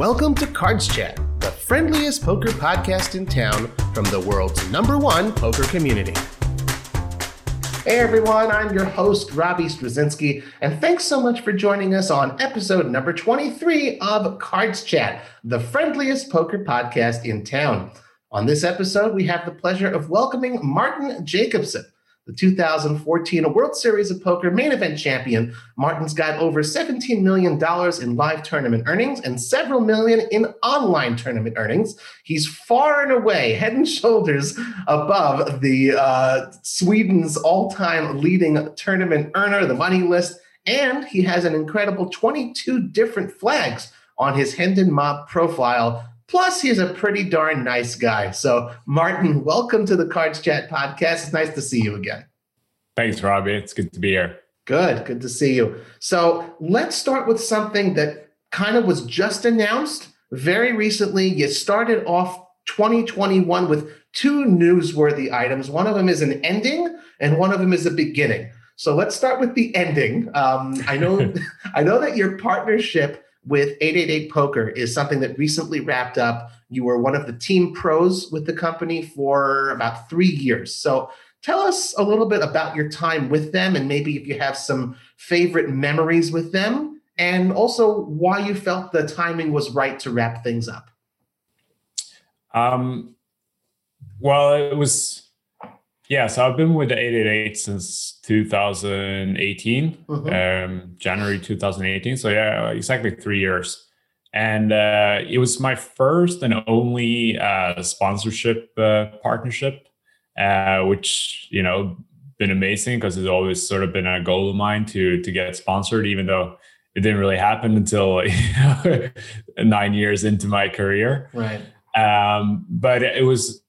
Welcome to Cards Chat, the friendliest poker podcast in town from the world's number one poker community. Hey everyone, I'm your host, Robbie Strazynski, and thanks so much for joining us on episode number 23 of Cards Chat, the friendliest poker podcast in town. On this episode, we have the pleasure of welcoming Martin Jacobson the 2014 World Series of Poker main event champion. Martin's got over $17 million in live tournament earnings and several million in online tournament earnings. He's far and away, head and shoulders above the uh, Sweden's all-time leading tournament earner, the money list, and he has an incredible 22 different flags on his Hendon Mob profile Plus, he's a pretty darn nice guy. So, Martin, welcome to the Cards Chat podcast. It's nice to see you again. Thanks, Robbie. It's good to be here. Good, good to see you. So, let's start with something that kind of was just announced very recently. You started off 2021 with two newsworthy items. One of them is an ending, and one of them is a beginning. So let's start with the ending. Um, I know, I know that your partnership with 888 Poker is something that recently wrapped up. You were one of the team pros with the company for about three years. So tell us a little bit about your time with them and maybe if you have some favorite memories with them and also why you felt the timing was right to wrap things up. Um, well, it was yeah, so I've been with the 888 since 2018, mm-hmm. um, January 2018. So yeah, exactly three years. And uh, it was my first and only uh, sponsorship uh, partnership, uh, which you know been amazing because it's always sort of been a goal of mine to to get sponsored, even though it didn't really happen until you know, nine years into my career. Right. Um, but it was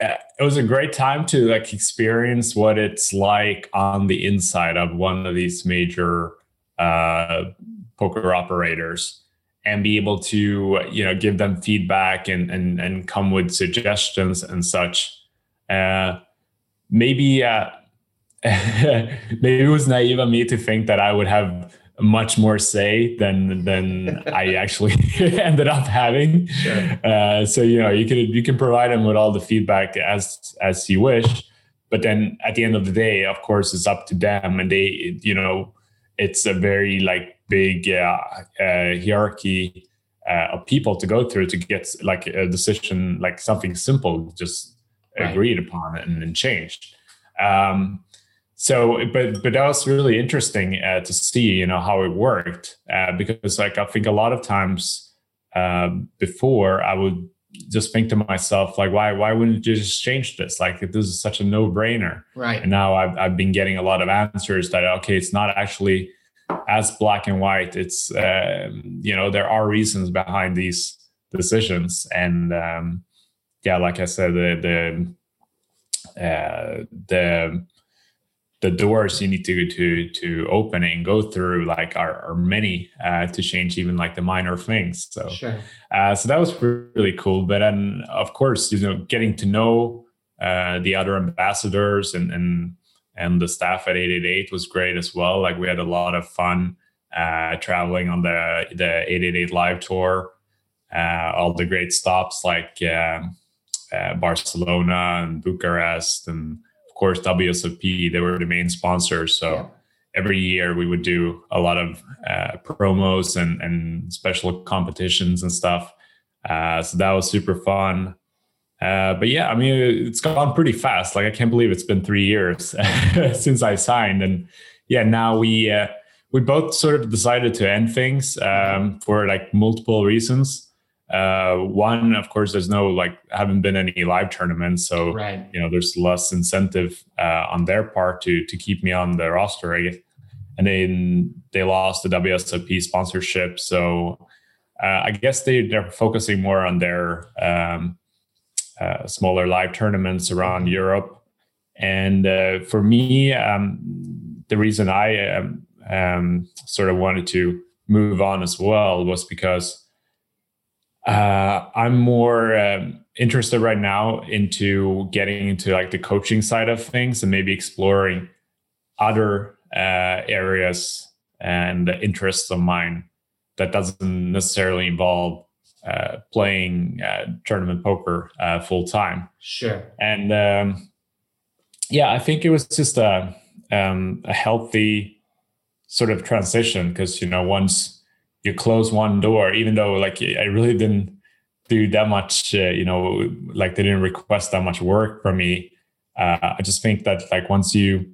it was a great time to like experience what it's like on the inside of one of these major uh, poker operators and be able to you know give them feedback and and and come with suggestions and such uh, maybe uh, maybe it was naive of me to think that i would have much more say than than I actually ended up having. Sure. Uh, so you know you can you can provide them with all the feedback as as you wish, but then at the end of the day, of course, it's up to them, and they you know it's a very like big uh, uh, hierarchy uh, of people to go through to get like a decision like something simple just right. agreed upon and, then changed. Um, so but but that was really interesting uh, to see you know how it worked uh, because like i think a lot of times uh, before i would just think to myself like why why wouldn't you just change this? Like this is such a no-brainer. Right. And now i've, I've been getting a lot of answers that okay it's not actually as black and white. It's um, you know there are reasons behind these decisions. And um, yeah like i said the the uh, the the doors you need to to to open and go through like are, are many uh, to change even like the minor things. So sure. uh, so that was really cool. But then of course you know getting to know uh, the other ambassadors and and and the staff at 888 was great as well. Like we had a lot of fun uh, traveling on the the 888 live tour uh, all the great stops like uh, barcelona and bucharest and of course, WSOP, they were the main sponsors. So yeah. every year we would do a lot of uh, promos and, and special competitions and stuff. Uh, so that was super fun. Uh, but yeah, I mean, it's gone pretty fast. Like I can't believe it's been three years since I signed, and yeah, now we uh, we both sort of decided to end things um, for like multiple reasons. Uh, one, of course, there's no like haven't been any live tournaments, so right. you know there's less incentive uh, on their part to to keep me on the roster. I guess. And then they lost the WSOP sponsorship, so uh, I guess they they're focusing more on their um, uh, smaller live tournaments around. Europe. And uh, for me, um, the reason I um, um, sort of wanted to move on as well was because uh, I'm more um, interested right now into getting into like the coaching side of things and maybe exploring other uh, areas and interests of mine that doesn't necessarily involve uh, playing uh, tournament poker uh, full time. Sure. And um, yeah, I think it was just a um, a healthy sort of transition because you know once you close one door, even though like I really didn't do that much, uh, you know, like they didn't request that much work from me. Uh, I just think that like once you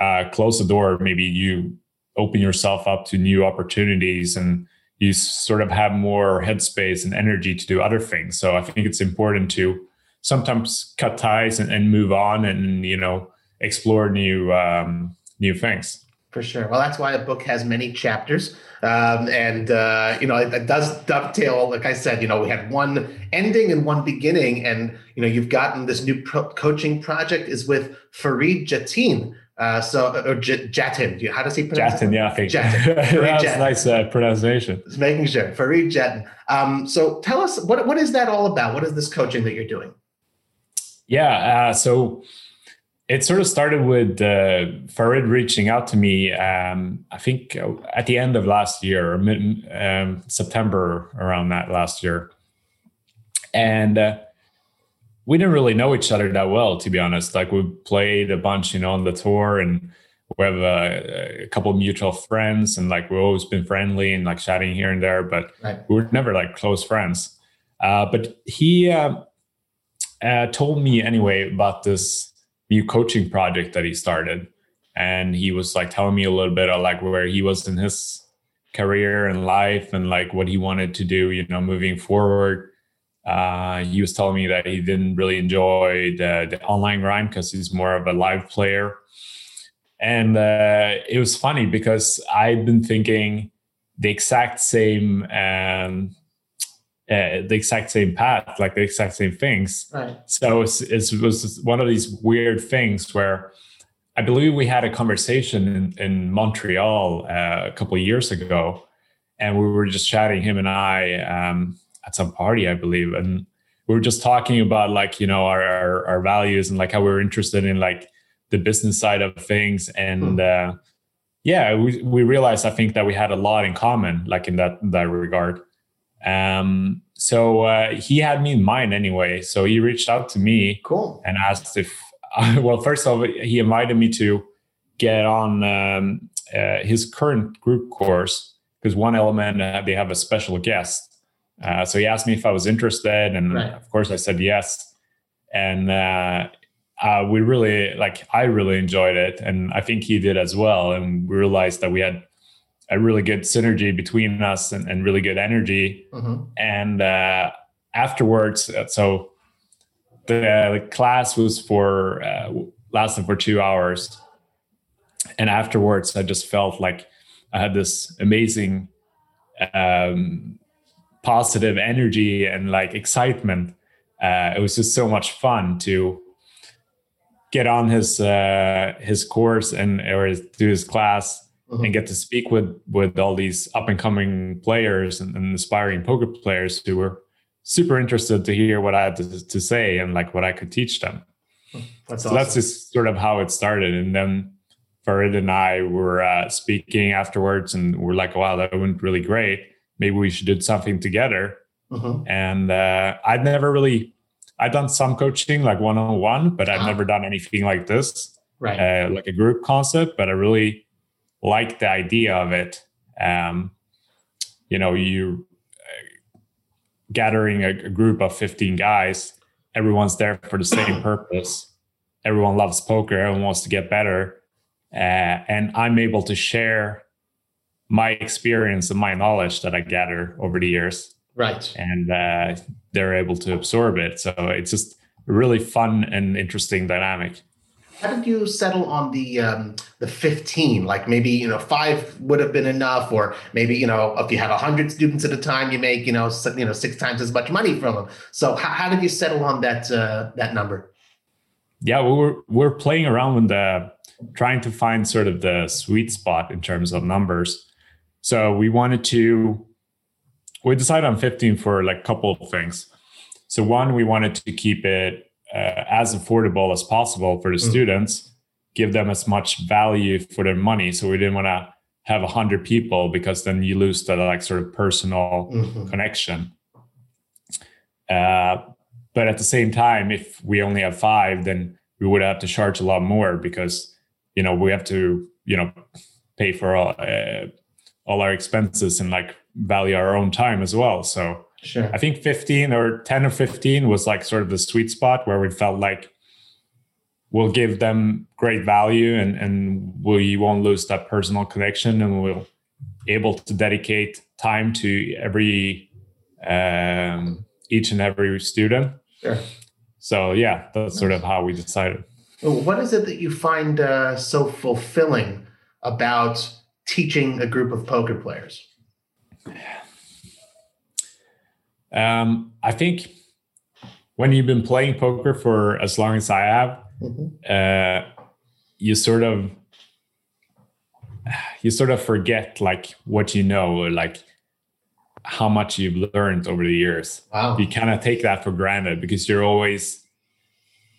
uh, close the door, maybe you open yourself up to new opportunities and you sort of have more headspace and energy to do other things. So I think it's important to sometimes cut ties and, and move on and you know explore new um, new things. For sure. Well, that's why a book has many chapters. Um, and, uh, you know, it, it, does dovetail, like I said, you know, we had one ending and one beginning. And, you know, you've gotten this new pro- coaching project is with Farid Jattin. Uh, so, uh, or J- Jattin, how does he pronounce Jattin, it? yeah, I think. Jattin. That's Jattin. nice uh, pronunciation. Just making sure. Farid Jattin. Um, so tell us, what, what is that all about? What is this coaching that you're doing? Yeah. Uh, so, it sort of started with uh, Farid reaching out to me. Um, I think uh, at the end of last year, mid, um, September around that last year, and uh, we didn't really know each other that well, to be honest. Like we played a bunch, you know, on the tour, and we have a, a couple of mutual friends, and like we've always been friendly and like chatting here and there, but right. we were never like close friends. Uh, but he uh, uh, told me anyway about this new coaching project that he started. And he was like telling me a little bit of like where he was in his career and life and like what he wanted to do you know moving forward. Uh, he was telling me that he didn't really enjoy the, the online grind because he's more of a live player. And uh, it was funny because i've been thinking the exact same um, uh, the exact same path, like the exact same things. Right. So it's, it's, it was one of these weird things where I believe we had a conversation in, in Montreal uh, a couple of years ago, and we were just chatting, him and I, um, at some party, I believe, and we were just talking about like you know our, our, our values and like how we were interested in like the business side of things, and hmm. uh, yeah, we we realized I think that we had a lot in common, like in that that regard. Um, so uh, he had me in mind anyway. So he reached out to me, cool, and asked if. Uh, well, first of all, he invited me to get on um, uh, his current group course because one element uh, they have a special guest. Uh, so he asked me if I was interested, and right. of course I said yes. And uh, uh, we really like I really enjoyed it, and I think he did as well. And we realized that we had a really good synergy between us and, and really good energy. Mm-hmm. And uh, afterwards, uh, so the, the, class was for uh, lasted for two hours, and afterwards, I just felt like I had this amazing um, positive energy and like excitement. Uh, it was just so much fun to get on his uh, his course and or do his class mm-hmm. and get to speak with with all these up and coming players and, and, aspiring poker players who were super interested to hear what I had to, to say and like what I could teach them. That's so awesome. that's just sort of how it started. And then Farid and I were uh, speaking afterwards, and we're like, "Wow, that went really great. Maybe we should do something together." Mm-hmm. And uh, I'd never really, I'd done some coaching like one on one, but I've uh-huh. never done anything like this, right? Uh, like a group concept. But I really like the idea of it. Um, you know, you uh, gathering a, a, group of 15 guys, everyone's there for the same purpose. Everyone loves poker, everyone wants to get better. Uh, and I'm able to share my experience and my knowledge that I gather over the years. Right. And uh, they're able to absorb it. So it's just a really fun and interesting dynamic. How did you settle on the um, the 15? Like maybe you know five would have been enough, or maybe you know if you have hundred students at a time, you make you know you know six times as much money from them. So how, how did you settle on that uh, that number? Yeah, we we're we're playing around with the trying to find sort of the sweet spot in terms of numbers. So we wanted to we decided on 15 for like a couple of things. So one, we wanted to keep it uh, as affordable as possible for the mm students, give them as much value for their money. So we didn't want to have a hundred people because then you lose that like sort of personal mm-hmm. connection. Uh, but at the same time, if we only have five, then we would have to charge a lot more because you know we have to you know pay for all uh, all our expenses and like value our own time as well. So Sure. I think 15 or 10 or 15 was like sort of the sweet spot where we felt like we'll give them great value and, and we won't lose that personal connection and we'll able to dedicate time to every um, each and every student. Sure. So yeah, that's sort of how we decided. What is it that you find uh, so fulfilling about teaching a group of poker players? Um, I think when you've been playing poker for as long as I have, Mhm. uh, you sort of you sort of forget like what you know, or like how much you've learned over the years. Wow. You kind of take that for granted because you're always,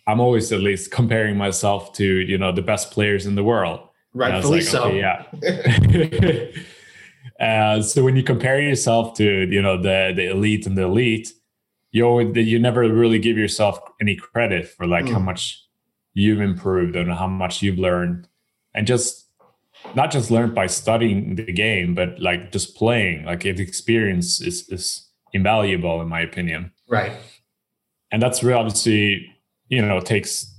I'm always at least comparing myself to you know the best players in the world. Rightfully like, so. okay, yeah. uh, so when you compare yourself to you know the the elite and the elite, you always, you never really give yourself any credit for like how Mm. much you've improved and how much you've learned, and just not just learned by studying the game, but like just playing. Like if experience is is invaluable in my opinion, Right. and that's really obviously you know it takes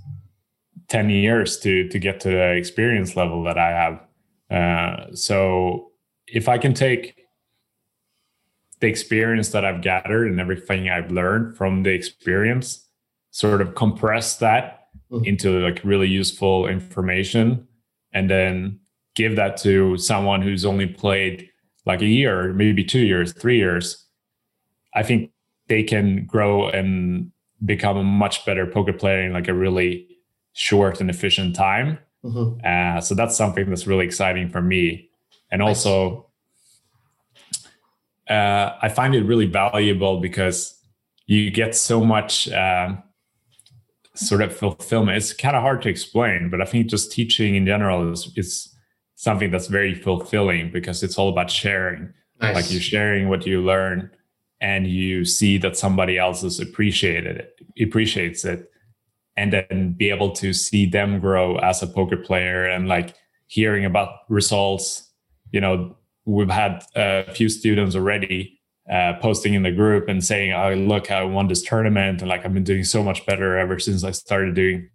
10 years to to get to the experience level that i have uh, so if i can take the experience that i've gathered and everything i've learned from the experience sort of compress that Mhm. into like really useful information and then give that to someone who's only played like a year maybe two years three years i think they can grow and become a much better poker player in like a really short and efficient time. Mhm. Uh, so that's something that's really exciting for me. And also, uh, I find it really valuable because you get so much um, sort of fulfillment. It's kind of hard to explain, but I think just teaching in general is, is something that's very fulfilling because it's all about sharing Nice. like you're sharing what you learn and you see that somebody else has appreciated it appreciates it and then be able to see them grow as a poker player and like hearing about results you know we've had a few students already uh, posting in the group and saying oh look i won this tournament and like i've been doing so much better ever since i started doing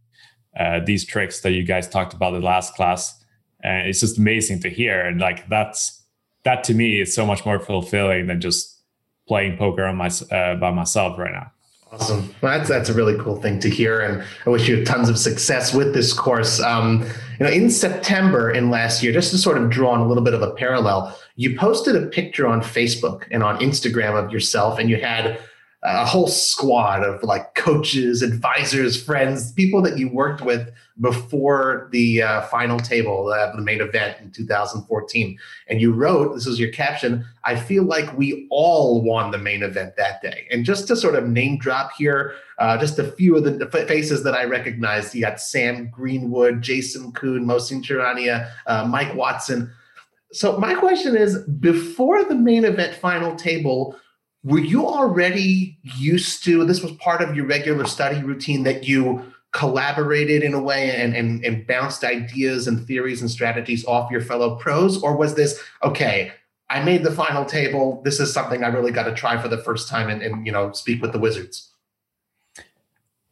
uh, these tricks that you guys talked about the last class and it's just amazing to hear and like that's that to me is so much more fulfilling than just playing poker on my uh, by myself right now. Awesome. Well, that's that's a really cool thing to hear, and I wish you tons of success with this course. Um, you know, in September in last year, just to sort of draw on a little bit of a parallel, you posted a picture on Facebook and on Instagram of yourself, and you had a whole squad of like coaches, advisors, friends, people that you worked with before the uh, final table of the main event in 2014. And you wrote, this is your caption, I feel like we all won the main event that day. And just to sort of name drop here, uh, just a few of the faces that I recognized. You got Sam Greenwood, Jason Kuhn, Mohsin Charania, uh, Mike Watson. So my question is, before the main event final table, were you already used to this was part of your regular study routine that you collaborated in a way and, and, and bounced ideas and theories and strategies off your fellow pros or was this okay i made the final table this is something i really got to try for the first time and, and you know speak with the wizards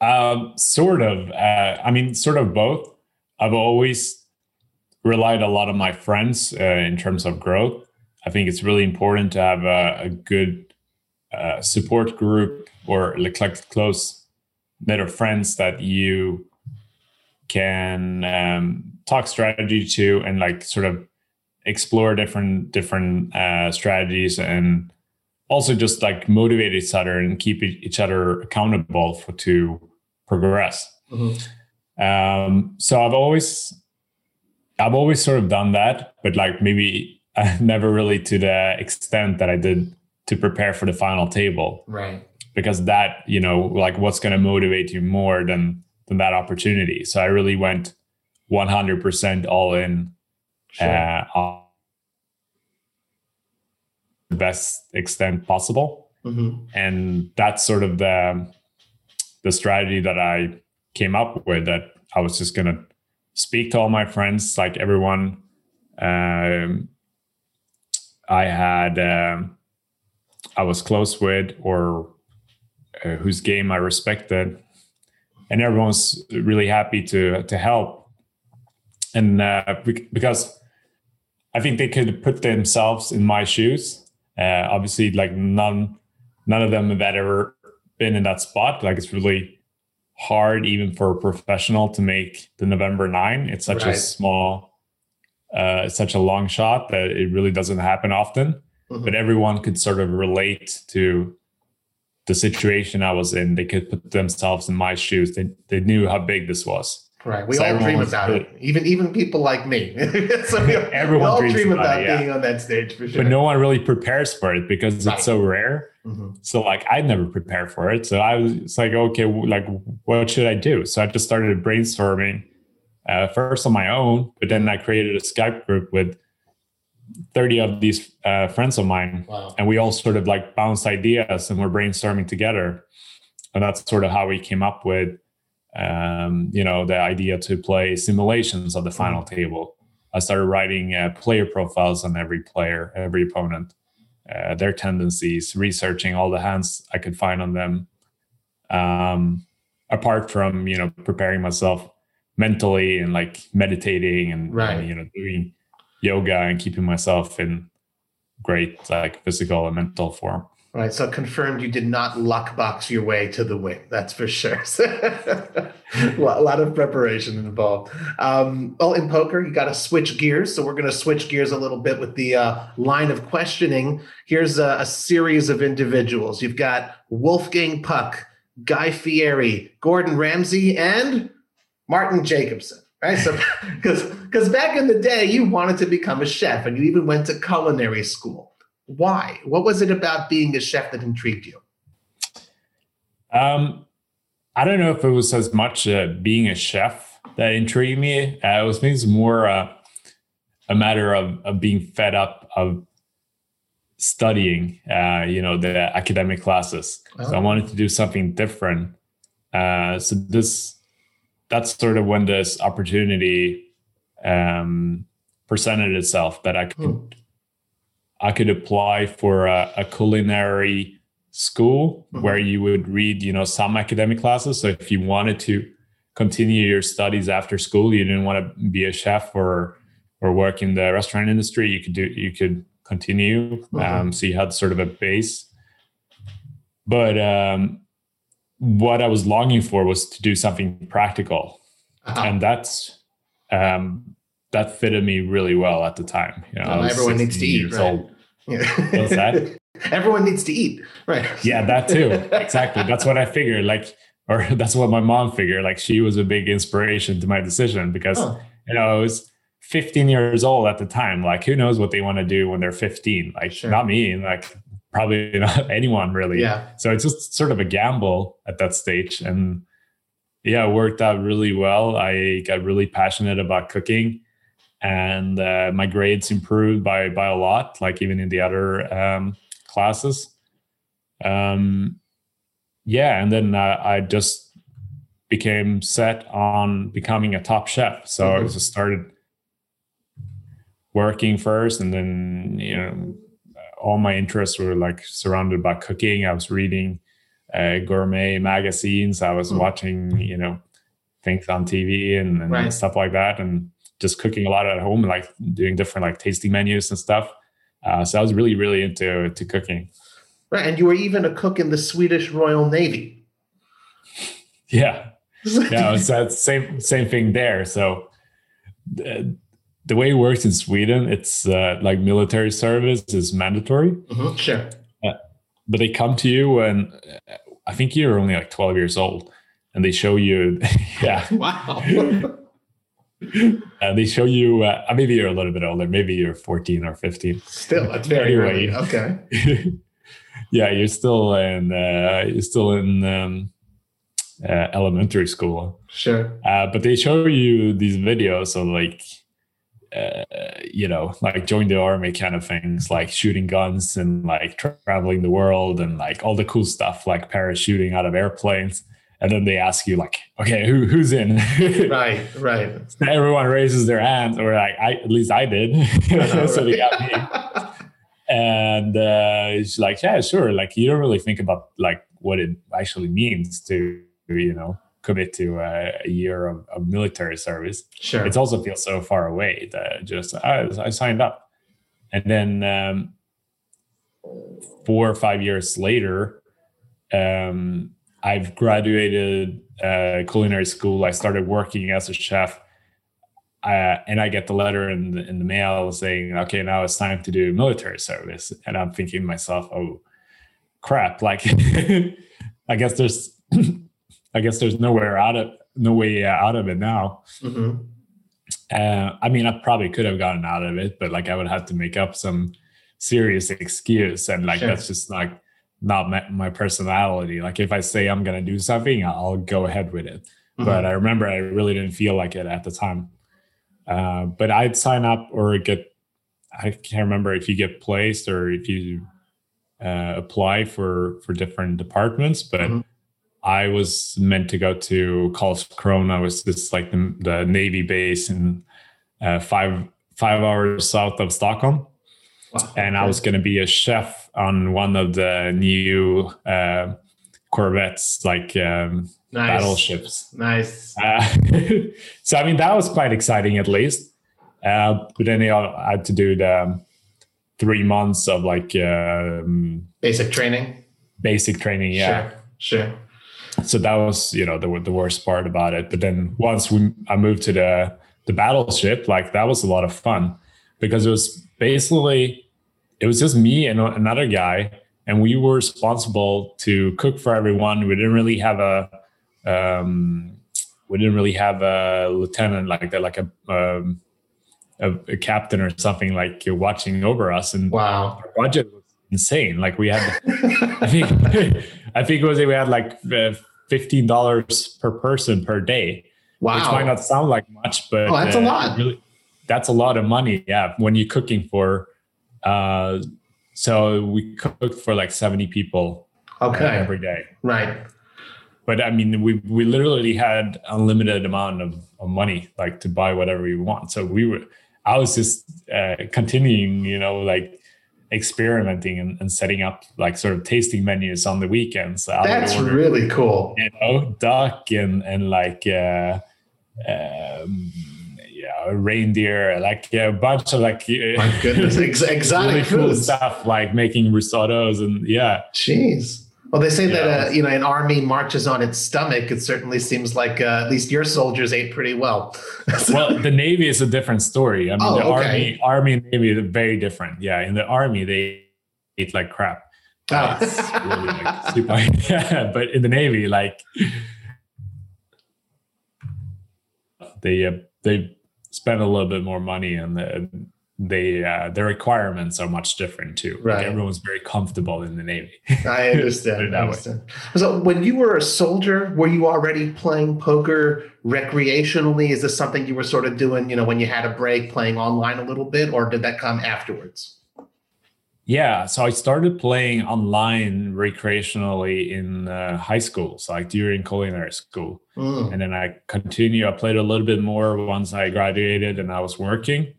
Um, sort of. Uh, I mean, sort of both. I've always relied a lot on my friends uh, in terms of growth. I think it's really important to have a, a good uh, support group or like, close net of friends that you can um, talk strategy to and like sort of explore different different uh, strategies and also just like motivate each other and keep each other accountable for to progress. Um, so I've always I've always sort of done that, but like maybe uh, never really to the extent that I did to prepare for the final table right because that you know like what's going to motivate you more than than that opportunity so i really went 100% all in sure. uh, on the best extent possible mm-hmm. and that's sort of the the strategy that I came up with. That I was just gonna speak to all my friends, like everyone um, I had um, I was close with, or uh, whose game I respected, and everyone's really happy to to help, and uh, because I think they could put themselves in my shoes. Uh, obviously, like none none of them have ever been in that spot. Like it's really hard, even for a professional, to make the November nine. It's such right. a small, uh, such a long shot that it really doesn't happen often. Mm-hmm. But everyone could sort of relate to the situation I was in. They could put themselves in my shoes. They they knew how big this was. Right. We so all dream about it. Even even people like me. so we, everyone we all dream about, it, yeah. being on that stage for sure. But no one really prepares for it because right. it's so rare. Mm-hmm. So like I never prepared for it. So I was it's like, okay, like what should I do? So I just started brainstorming uh, first on my own, but then I created a Skype group with 30 of these uh, friends of mine. Wow. And we all sort of like bounce ideas and we're brainstorming together. And that's sort of how we came up with um, you know, the idea to play simulations of the final mm-hmm. table. I started writing uh, player profiles on every player, every opponent, uh, their tendencies, researching all the hands I could find on them. Um, apart from you know preparing myself mentally and like meditating and, right. and you know doing yoga and keeping myself in great like physical and mental form. Right. So confirmed you did not luck box your way to the win. That's for sure. a lot of preparation involved. Um, well, in poker, you got to switch gears. So we're going to switch gears a little bit with the uh, line of questioning. Here's a, a, series of individuals. You've got Wolfgang Puck, Guy Fieri, Gordon Ramsay, and Martin Jacobson. Right. So because because back in the day, you wanted to become a chef and you even went to culinary school why? What was it about being a chef that intrigued you? Um, I don't know if it was as much uh, being a chef that intrigued me. Uh, it was maybe more uh, a matter of, of being fed up of studying, uh, you know, the academic classes. Oh. So I oh. wanted to do something different. Uh, so this, that's sort of when this opportunity um, presented itself that I could hmm. I could apply for a, a culinary school mm-hmm. where you would read, you know, some academic classes. So if you wanted to continue your studies after school, you didn't want to be a chef or or work in the restaurant industry, you could do you could continue. Mm-hmm. Um, so you had sort of a base. But um, what I was longing for was to do something practical, uh-huh. and that's um, that fitted me really well at the time. You know, everyone needs to eat, right? Yeah. What's that? everyone needs to eat, right? yeah, that too. Exactly. That's what I figured. Like, or that's what my mom figured. Like, she was a big inspiration to my decision because oh. you know I was 15 years old at the time. Like, who knows what they want to do when they're 15? Like, sure. not me. Like, probably not anyone really. Yeah. So it's just sort of a gamble at that stage, and yeah, it worked out really well. I got really passionate about cooking and uh, my grades improved by by a lot like even in the other um, classes um, yeah and then uh, i just became set on becoming a top chef so mm-hmm. i just started working first and then you know all my interests were like surrounded by cooking i was reading uh, gourmet magazines i was mm-hmm. watching you know things on tv and, and right. stuff like that and just cooking a lot at home and like doing different like tasting menus and stuff. Uh, so I was really, really into to cooking. Right, and you were even a cook in the Swedish Royal Navy. Yeah, yeah, it's that same same thing there. So the, the way it works in Sweden, it's uh, like military service is mandatory. Mm-hmm, sure, uh, but they come to you when I think you're only like 12 years old, and they show you, yeah, wow. and they show you uh, maybe you're a little bit older maybe you're 14 or 15 still that's very anyway, early. okay. Yeah you're still in uh, you're still in um, uh, elementary school. Sure. Uh, but they show you these videos of like uh, you know, like join the army kind of things, like shooting guns and like tra- traveling the world and like all the cool stuff, like parachuting out of airplanes. And then they ask you, like, okay, who who's in? right, right. Everyone raises their hands, or like, I at least I did. so they got me. And uh, it's like, yeah, sure. Like, you don't really think about like what it actually means to, you know, commit to a, a year of, of, military service. Sure. It also feels so far away that just I, I signed up, and then um, four or five years later, um, I've graduated uh, culinary school. I started working as a chef. Uh, and I get the letter in the, in the mail saying, okay, now it's time to do military service. And I'm thinking to myself, oh, crap. Like, I guess there's I guess there's nowhere out of no way out of it now. Mm-hmm. Uh, I mean, I probably could have gotten out of it, but like I would have to make up some serious excuse, and like sure. that's just like not my, my, personality. Like if I say I'm gonna do something, I'll go ahead with it. Mm-hmm. But I remember I really didn't feel like it at the time. Uh, but I'd sign up or get. I can't remember if you get placed or if you uh, apply for for different departments, but. Mm-hmm I was meant to go to Karlskrona, was this like the, the Navy base in uh, five five hours south of Stockholm, wow, and. I was going to be a chef on one of the new uh, corvettes, like um, nice. battleships. Nice. Uh, so I mean that was quite exciting, at least. Uh, but then I had to do the three months of like um, basic training. Basic training, yeah. Sure. Sure so that was you know the the worst part about it. But then once we I moved to the the battleship, like that was a lot of fun because it was basically it was just me and another guy, and we were responsible to cook for everyone. We didn't really have a um, we didn't really have a lieutenant like that, like a um, a, a, captain or something like you're watching over us. And wow, our budget insane. Like we had, I think, I think it was we had like uh, fifteen dollars per person per day. Wow, which might not sound like much, but oh, that's uh, a lot. Really, that's a lot of money. Yeah, when you're cooking for, uh, so we cooked for like seventy people. Uh, okay, uh, every day. Right. But I mean, we we literally had unlimited amount of, of money, like to buy whatever we want. So we were. I was just uh, continuing, you know, like experimenting and, and, setting up like sort of tasting menus on the weekends. That's order, really cool. You know, duck and and like uh, um, yeah, reindeer, like yeah, a bunch of like my goodness, ex- exotic really cool stuff like making risottos and yeah. Jeez. Well, they say yeah. that uh, you know an army marches on its stomach. It certainly seems like uh, at least your soldiers ate pretty well. well, the Navy is a different story. I mean, oh, the okay. army, army, and Navy are very different. Yeah, in the army they eat like crap. Oh. really like super, yeah, but in the Navy, like they uh, they spend a little bit more money and the they uh, the requirements are much different too. Right. Like everyone's very comfortable in the Navy. I understand. I understand. So when you were a soldier, were you already playing poker recreationally? Is this something you were sort of doing, you know, when you had a break playing online a little bit, or did that come afterwards? Yeah, so I started playing online recreationally in uh, high school, so like during culinary school, mm. and then I continue. I played a little bit more once I graduated and I was working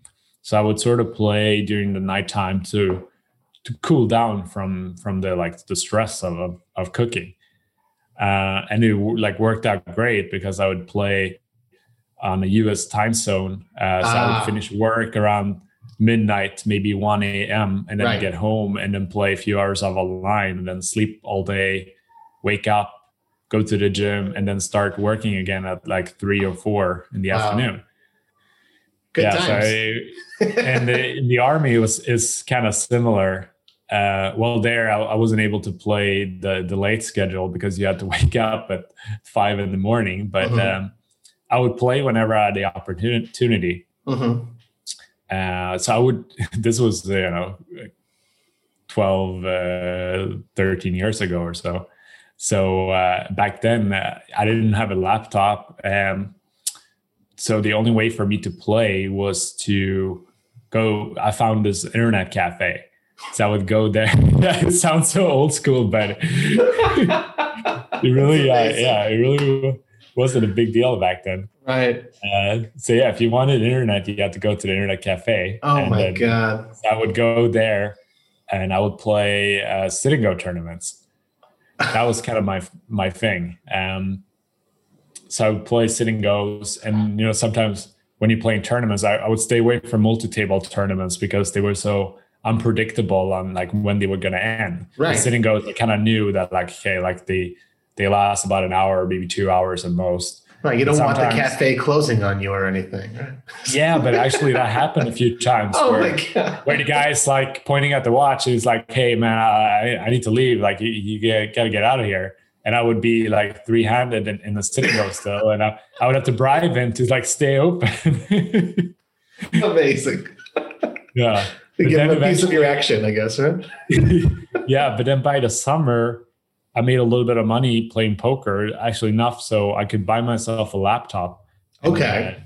so I would sort of play during the nighttime to to cool down from from the like the stress of of, of cooking. Uh, and it like worked out great because I would play on a US time zone. Uh, so ah. I would ah. finish work around midnight, maybe 1 a.m., and then right. get home and then play a few hours of online and then sleep all day, wake up, go to the gym, and then start working again at like three or four in the wow. afternoon. Good yeah, times. So I, and the, the army was is kind of similar. Uh, well, there I, I, wasn't able to play the the late schedule because you had to wake up at five in the morning. But mm-hmm. um, I would play whenever I had the opportunity. Mm-hmm. Uh, so I would. This was you know, 12, uh, 13 years ago or so. So uh, back then, uh, I didn't have a laptop. Um, so the only way for me to play was to go. I found this internet cafe, so I would go there. it sounds so old school, but it really, uh, yeah, it really wasn't a big deal back then. Right. Uh, so yeah, if you wanted internet, you had to go to the internet cafe. Oh my god! I would go there, and I would play uh, sit and go tournaments. That was kind of my my thing. Um, so I would play sit-n-goes, and you know sometimes when you play in tournaments, I, I would stay away from multi-table tournaments because they were so unpredictable on like when they were going to end. Right. The sit and goes, I kind of knew that like okay, like they they last about an hour, maybe two hours at most. Right, you don't want the cafe closing on you or anything. Right? yeah, but actually that happened a few times. oh where, my god! Where the guy's like pointing at the watch, he's like, "Hey man, I, I need to leave. Like you, you get, gotta get out of here." And I would be like three handed in, in the sit-n-go still, and I, I would have to bribe him to like stay open. Amazing. Yeah. To give him a piece of your action, I guess, right? yeah, but then by the summer, I made a little bit of money playing poker, actually enough so I could buy myself a laptop. Okay.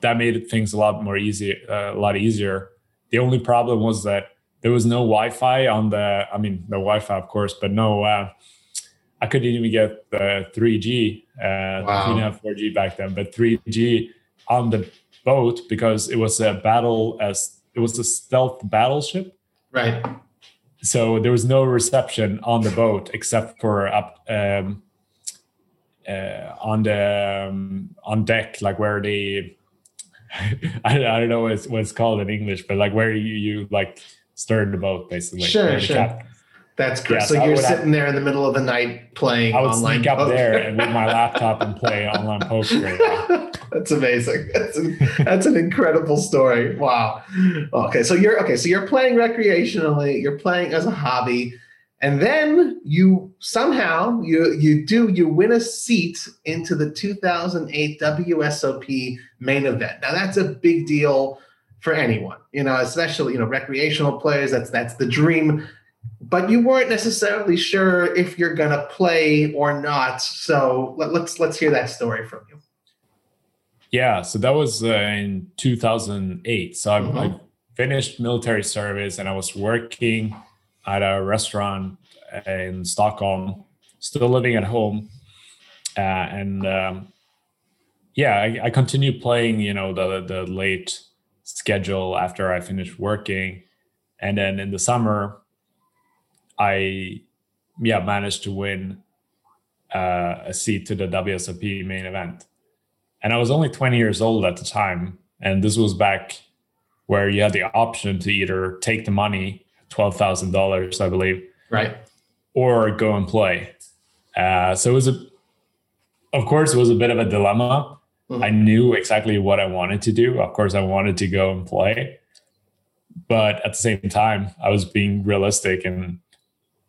That made things a lot more easy, uh, a lot easier. The only problem was that there was no Wi-Fi on the. I mean, no Wi-Fi, of course, but no. Uh, I couldn't even get the 3G. Uh, Wow. We didn't have 4G back then, but 3G on the boat because it was a battle as it was a stealth battleship Right. so there was no reception on the boat except for up um, uh, on the um, on deck, like where the I, I don't know what it's, what it's called in English, but like where you, you like stir the boat basically. Sure, sure. cap- That's great. So I you're would have- sitting there in the middle of the night playing I would online sneak up poker. there and with my laptop and play online poker. That's amazing. That's an, that's an incredible story. Wow. Okay, so you're okay. So you're playing recreationally. You're playing as a hobby, and then you somehow you you do you win a seat into the 2008 WSOP main event. Now that's a big deal for anyone, you know, especially you know recreational players. That's that's the dream. But you weren't necessarily sure if you're gonna play or not. So let, let's let's hear that story from you. Yeah, so that was uh, in 2008. So I, Mhm. I finished military service and I was working at a restaurant in Stockholm, still living at home. Uh, and um, yeah, I, I continued playing, you know, the, the late schedule after I finished working. And then in the summer, I, yeah, managed to win uh, a seat to the WSOP main event and I was only 20 years old at the time. And this was back where you had the option to either take the money, $12,000, I believe, Right. or go and play. Uh, so it was a, of course, it was a bit of a dilemma. Mhm. I knew exactly what I wanted to do. Of course, I wanted to go and play. But at the same time, I was being realistic and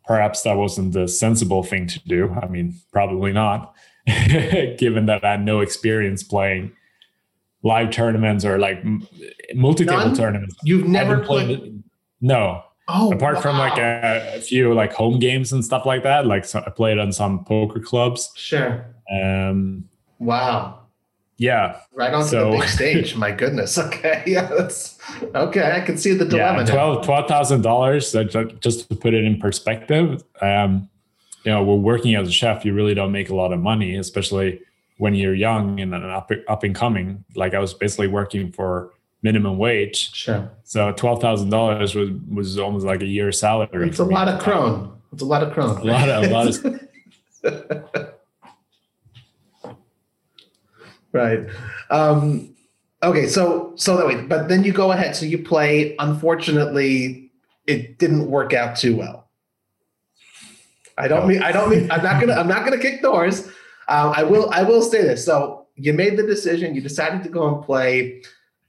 perhaps that wasn't the sensible thing to do. I mean, probably not, given that I had no experience playing live tournaments or like multi-table tournaments. You've never I've played. No, Oh, apart from like a, a few like home games and stuff like that. Like so I played on some poker clubs. Sure. Um, Wow. Yeah, Right onto So- the big stage. My goodness. Okay. Yeah. That's okay. I can see the dilemma. yeah, twelve twelve thousand dollars. Just to put it in perspective, um, you know, we're working as a chef. You really don't make a lot of money, especially when you're young and up up and coming. Like I was basically working for minimum wage, Sure. so twelve thousand dollars was was almost like a year's salary. It's a lot of crone. It's a lot of crone. A lot of- a lot of- right. Um, okay. So so that way, but then you go ahead. So you play. Unfortunately, it didn't work out too well. I don't Oh. mean. I don't mean. I'm not gonna. I'm not gonna kick doors. Um, I will. I will say this. So you made the decision. You decided to go and play.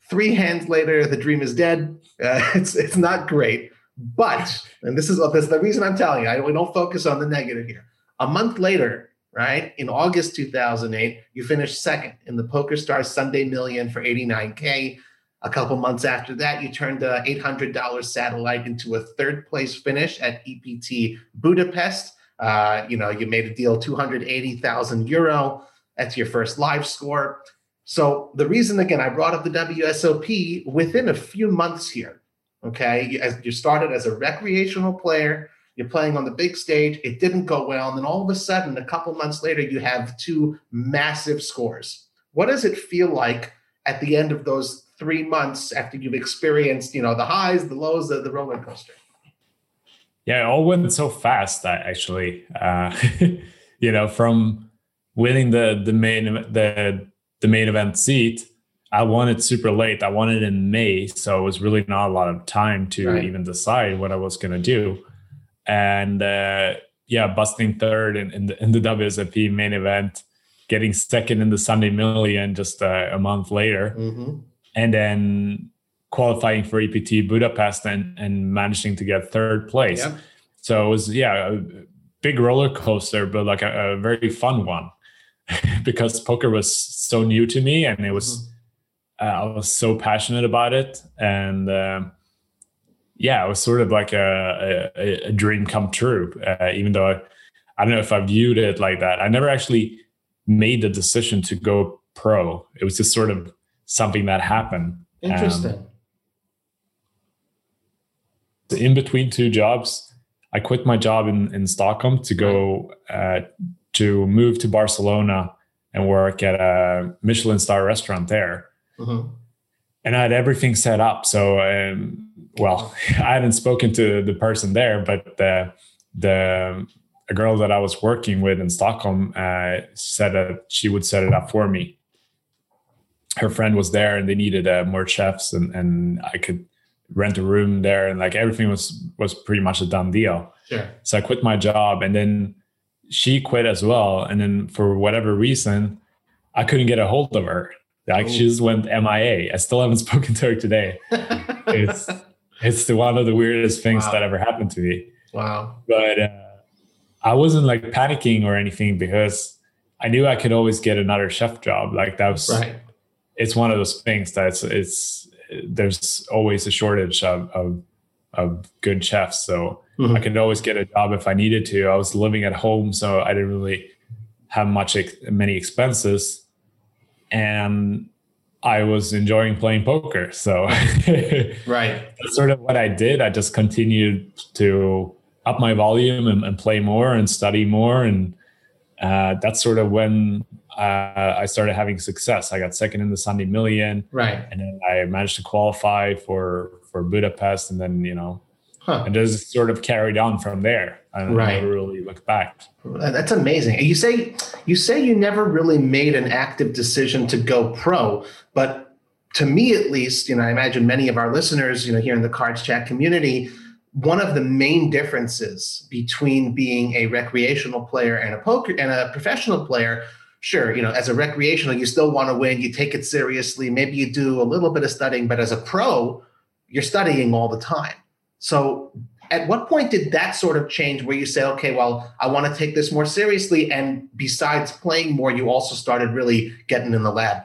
Three hands later, the dream is dead. Uh, it's it's not great. But and this is this is the reason I'm telling you. I, we don't focus on the negative here. A month later, right in August 2008, you finished second in the Poker Stars Sunday Million for 89k. A couple months after that, you turned a $800 satellite into a third place finish at EPT Budapest. Uh, you know, you made a deal 280,000 euro. That's your first live score. So the reason again I brought up the WSOP within a few months here. Okay, you, as you started as a recreational player, you're playing on the big stage. It didn't go well, and then all of a sudden, a couple months later, you have two massive scores. What does it feel like at the end of those three months after you've experienced, you know, the highs, the lows, the, the roller coaster? Yeah, it all went so fast. Actually, uh, you know, from winning the the main the the main event seat, I won it super late. I won it in May, so it was really not a lot of time to right. even decide what I was going to do. And uh, yeah, busting third in, in, the in the WSOP main event, getting second in the Sunday Million just uh, a month later, mm-hmm. and then qualifying for EPT Budapest and, and managing to get third place. Yep. So it was, yeah, a big roller coaster, but like a, a very fun one because poker was so new to me and it was, mm-hmm. uh, I was so passionate about it. And um, yeah, it was sort of like a, a, a dream come true, uh, even though I, I don't know if I viewed it like that. I never actually made the decision to go pro. It was just sort of something that happened. Interesting. Um, in between two jobs, I quit my job in, in Stockholm to go uh, to move to Barcelona and work at a Michelin star restaurant there. Mm-hmm. And I had everything set up. So, um, well, I hadn't spoken to the person there, but the, the a girl that I was working with in Stockholm uh, said that she would set it up for me. Her friend was there, and they needed uh, more chefs, and and I could rent a room there and like everything was was pretty much a done deal sure. so i quit my job and then she quit as well and then for whatever reason i couldn't get a hold of her like Ooh. she just went mia i still haven't spoken to her today it's it's the, one of the weirdest things wow. that ever happened to me wow but uh, i wasn't like panicking or anything because i knew i could always get another chef job like that was right it's one of those things that's it's there's always a shortage of, of, of good chefs. So mm-hmm. I could always get a job if I needed to. I was living at home, so I didn't really have much many expenses, and I was enjoying playing poker. So right, that's sort of what I did. I just continued to up my volume and, and play more and study more, and uh, that's sort of when uh, I started having success. I got second in the Sunday Million, right, and then I managed to qualify for for Budapest, and then you know, huh. and just sort of carried on from there. I right. never really looked back. That's amazing. You say you say you never really made an active decision to go pro, but to me at least, you know, I imagine many of our listeners, you know, here in the Cards Chat community, one of the main differences between being a recreational player and a poker and a professional player sure, you know, as a recreational, you still want to win, you take it seriously, maybe you do a little bit of studying, but as a pro, you're studying all the time. So at what point did that sort of change where you say, okay, well, I want to take this more seriously? And besides playing more, you also started really getting in the lab?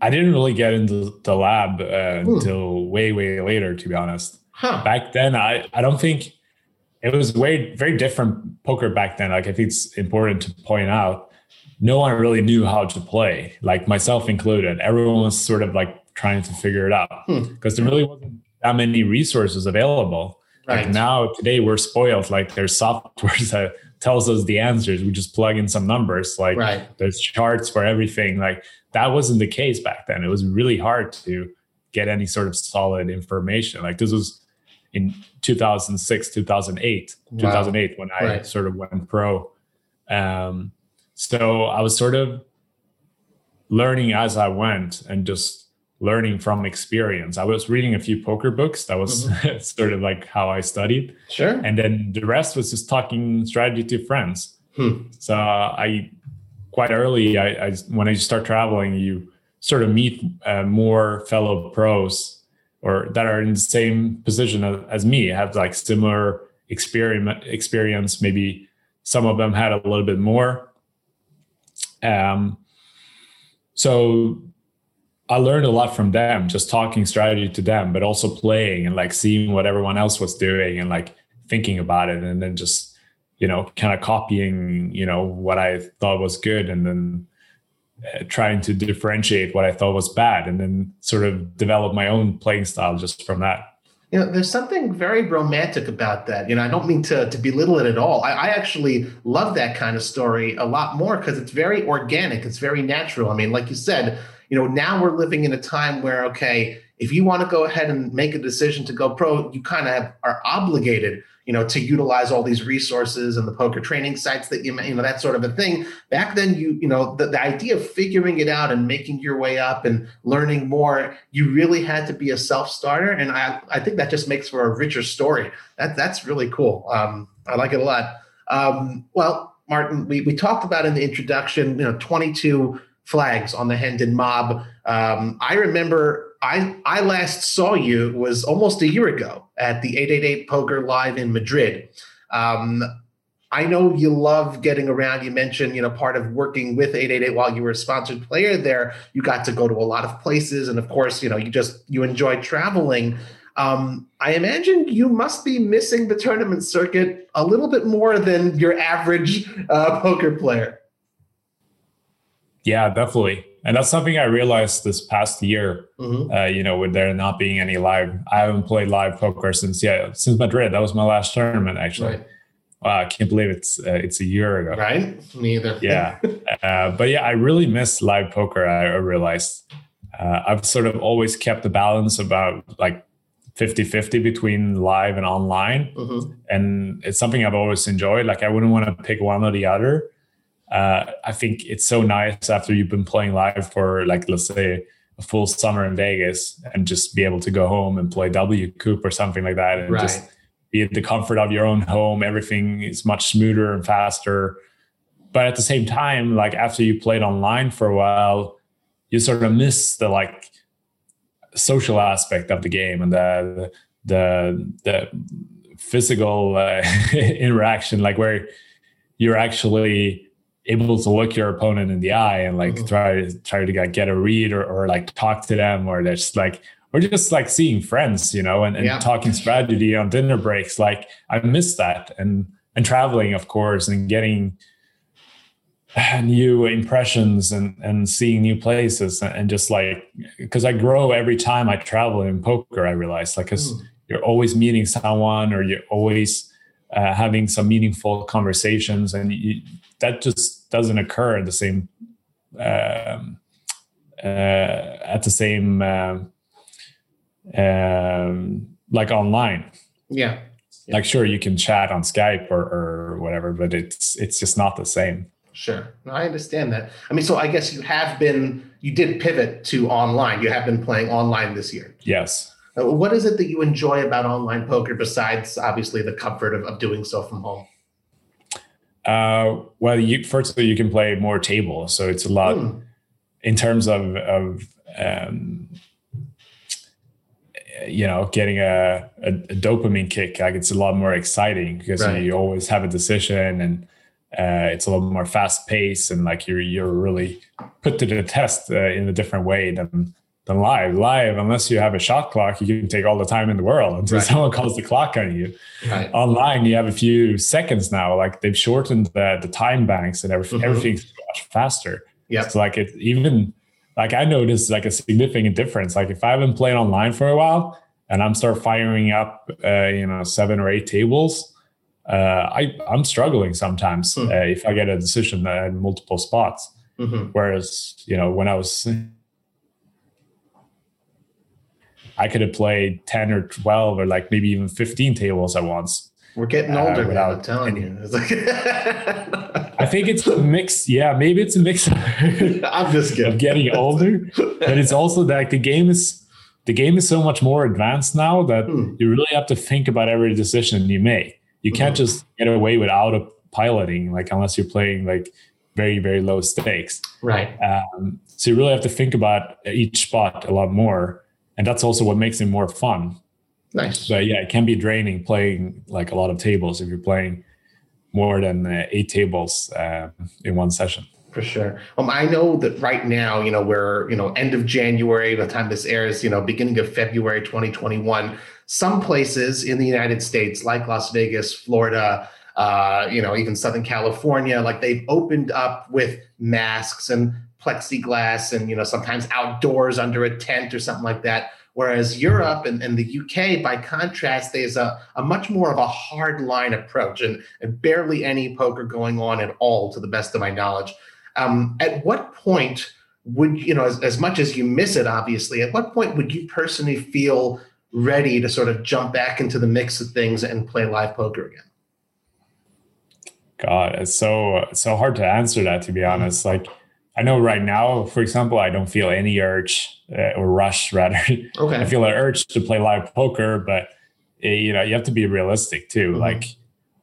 I didn't really get into the lab uh, hmm. until way, way later, to be honest. Huh. Back then, I, I don't think it was way very different poker back then. Like I think it's important to point out, no one really knew how to play, like myself included. Everyone was sort of like trying to figure it out because hmm. there really wasn't that many resources available. Right. Like now today we're spoiled. Like there's software that tells us the answers. We just plug in some numbers. Like right. there's charts for everything. Like that wasn't the case back then. It was really hard to get any sort of solid information. Like this was in 2006, 2008, wow. 2008 when I right. sort of went pro. Um, so I was sort of learning as I went and just learning from experience. I was reading a few poker books. That was mm-hmm. sort of like how I studied. Sure. And then the rest was just talking strategy to friends. Hmm. So I quite early, I, I, when I start traveling, you sort of meet uh, more fellow pros or that are in the same position as me have like similar experience experience maybe some of them had a little bit more um so i learned a lot from them just talking strategy to them but also playing and like seeing what everyone else was doing and like thinking about it and then just you know kind of copying you know what i thought was good and then uh, trying to differentiate what I thought was bad, and then sort of develop my own playing style just from that. You know, there's something very romantic about that. You know, I don't mean to, to belittle it at all. I, I actually love that kind of story a lot more because it's very organic. It's very natural. I mean, like you said, you know, now we're living in a time where, okay, if you want to go ahead and make a decision to go pro, you kind of are obligated you know, to utilize all these resources and the poker training sites that you, you know, that sort of a thing. Back then, you, you know, the, the idea of figuring it out and making your way up and learning more, you really had to be a self starter. And I, I think that just makes for a richer story. That, that's really cool. Um, I like it a lot. Um, well, Martin, we, we talked about in the introduction, you know, 22 flags on the Hendon mob. Um, I remember I I last saw you was almost a year ago at the 888 Poker Live in Madrid. Um, I know you love getting around. You mentioned, you know, part of working with 888 while you were a sponsored player there, you got to go to a lot of places, and of course, you know, you just you enjoy traveling. Um, I imagine you must be missing the tournament circuit a little bit more than your average uh, poker player. Yeah, definitely and that's something I realized this past year. Mm-hmm. Uh, you know, with there not being any live, I haven't played live poker since yeah since Madrid. That was my last tournament actually. Right. Wow, I can't believe it's uh, it's a year ago. Right? Me either. yeah, uh, but yeah, I really miss live poker. I, realized uh, I've sort of always kept the balance about like 50-50 between live and online, mm-hmm. and it's something I've always enjoyed. Like I wouldn't want to pick one or the other uh, I think it's so nice after you've been playing live for like let's say a full summer in Vegas and just be able to go home and play WCOOP or something like that and right. just be at the comfort of your own home. Everything is much smoother and faster. But at the same time, like after you played online for a while, you sort of miss the like social aspect of the game and the the the physical uh, interaction, like where you're actually able to look your opponent in the eye and like mm-hmm. try to try to get, get a read or, or like talk to them or just like or just like seeing friends you know and, and yeah. talking strategy on dinner breaks like i miss that and and traveling of course and getting new impressions and and seeing new places and just like because i grow every time i travel in poker i realize like because mm. you're always meeting someone or you're always uh, having some meaningful conversations and you, that just doesn't occur at the same um, uh, at the same um, um, like online. Yeah. yeah. Like sure you can chat on Skype or, or whatever, but it's it's just not the same. Sure. No, I understand that. I mean, so I guess you have been you did pivot to online. You have been playing online this year. Yes. Uh, what is it that you enjoy about online poker besides obviously the comfort of, of doing so from home? Uh, well, you, first of all, you can play more table, so it's a lot mm. in terms of of um, you know getting a, a, a, dopamine kick. Like it's a lot more exciting because right. you always have a decision, and uh, it's a little more fast paced, and like you're you're really put to the test uh, in a different way than than live. Live, unless you have a shot clock, you can take all the time in the world until right. someone calls the clock on you. Right. Online, you have a few seconds now. Like they've shortened the, the time banks and everything. Mm-hmm. Everything's much faster. Yeah. So like it even like I noticed like a significant difference. Like if I haven't played online for a while and I'm start firing up, uh, you know, seven or eight tables, uh, I I'm struggling sometimes mm-hmm. uh, if I get a decision in multiple spots. Mm-hmm. Whereas you know when I was I could have played 10 or 12 or like maybe even 15 tables at once. We're getting uh, older uh, without I'm telling any, you. Like I think it's a mix. Yeah, maybe it's a mix. I'm just kidding. Of getting older, but it's also like the game is the game is so much more advanced now that hmm. you really have to think about every decision you make. You can't hmm. just get away with auto piloting, like unless you're playing like very very low stakes. Right. Um, so you really have to think about each spot a lot more and that's also what makes it more fun. Nice. But yeah, it can be draining playing like a lot of tables if you're playing more than uh, eight tables uh, in one session. For sure. Um, I know that right now, you know, we're you know end of January. By the time this airs, you know, beginning of February 2021. Some places in the United States, like Las Vegas, Florida, uh, you know, even Southern California, like they've opened up with masks and plexiglass and you know sometimes outdoors under a tent or something like that. Whereas Europe and, and the UK, by contrast, there's a, a much more of a hard line approach and, and barely any poker going on at all, to the best of my knowledge. Um, at what point would you know as, as much as you miss it obviously at what point would you personally feel ready to sort of jump back into the mix of things and play live poker again god it's so so hard to answer that to be honest like i know right now for example i don't feel any urge uh, or rush rather okay i feel an urge to play live poker but it, eh, you know you have to be realistic too mm-hmm. like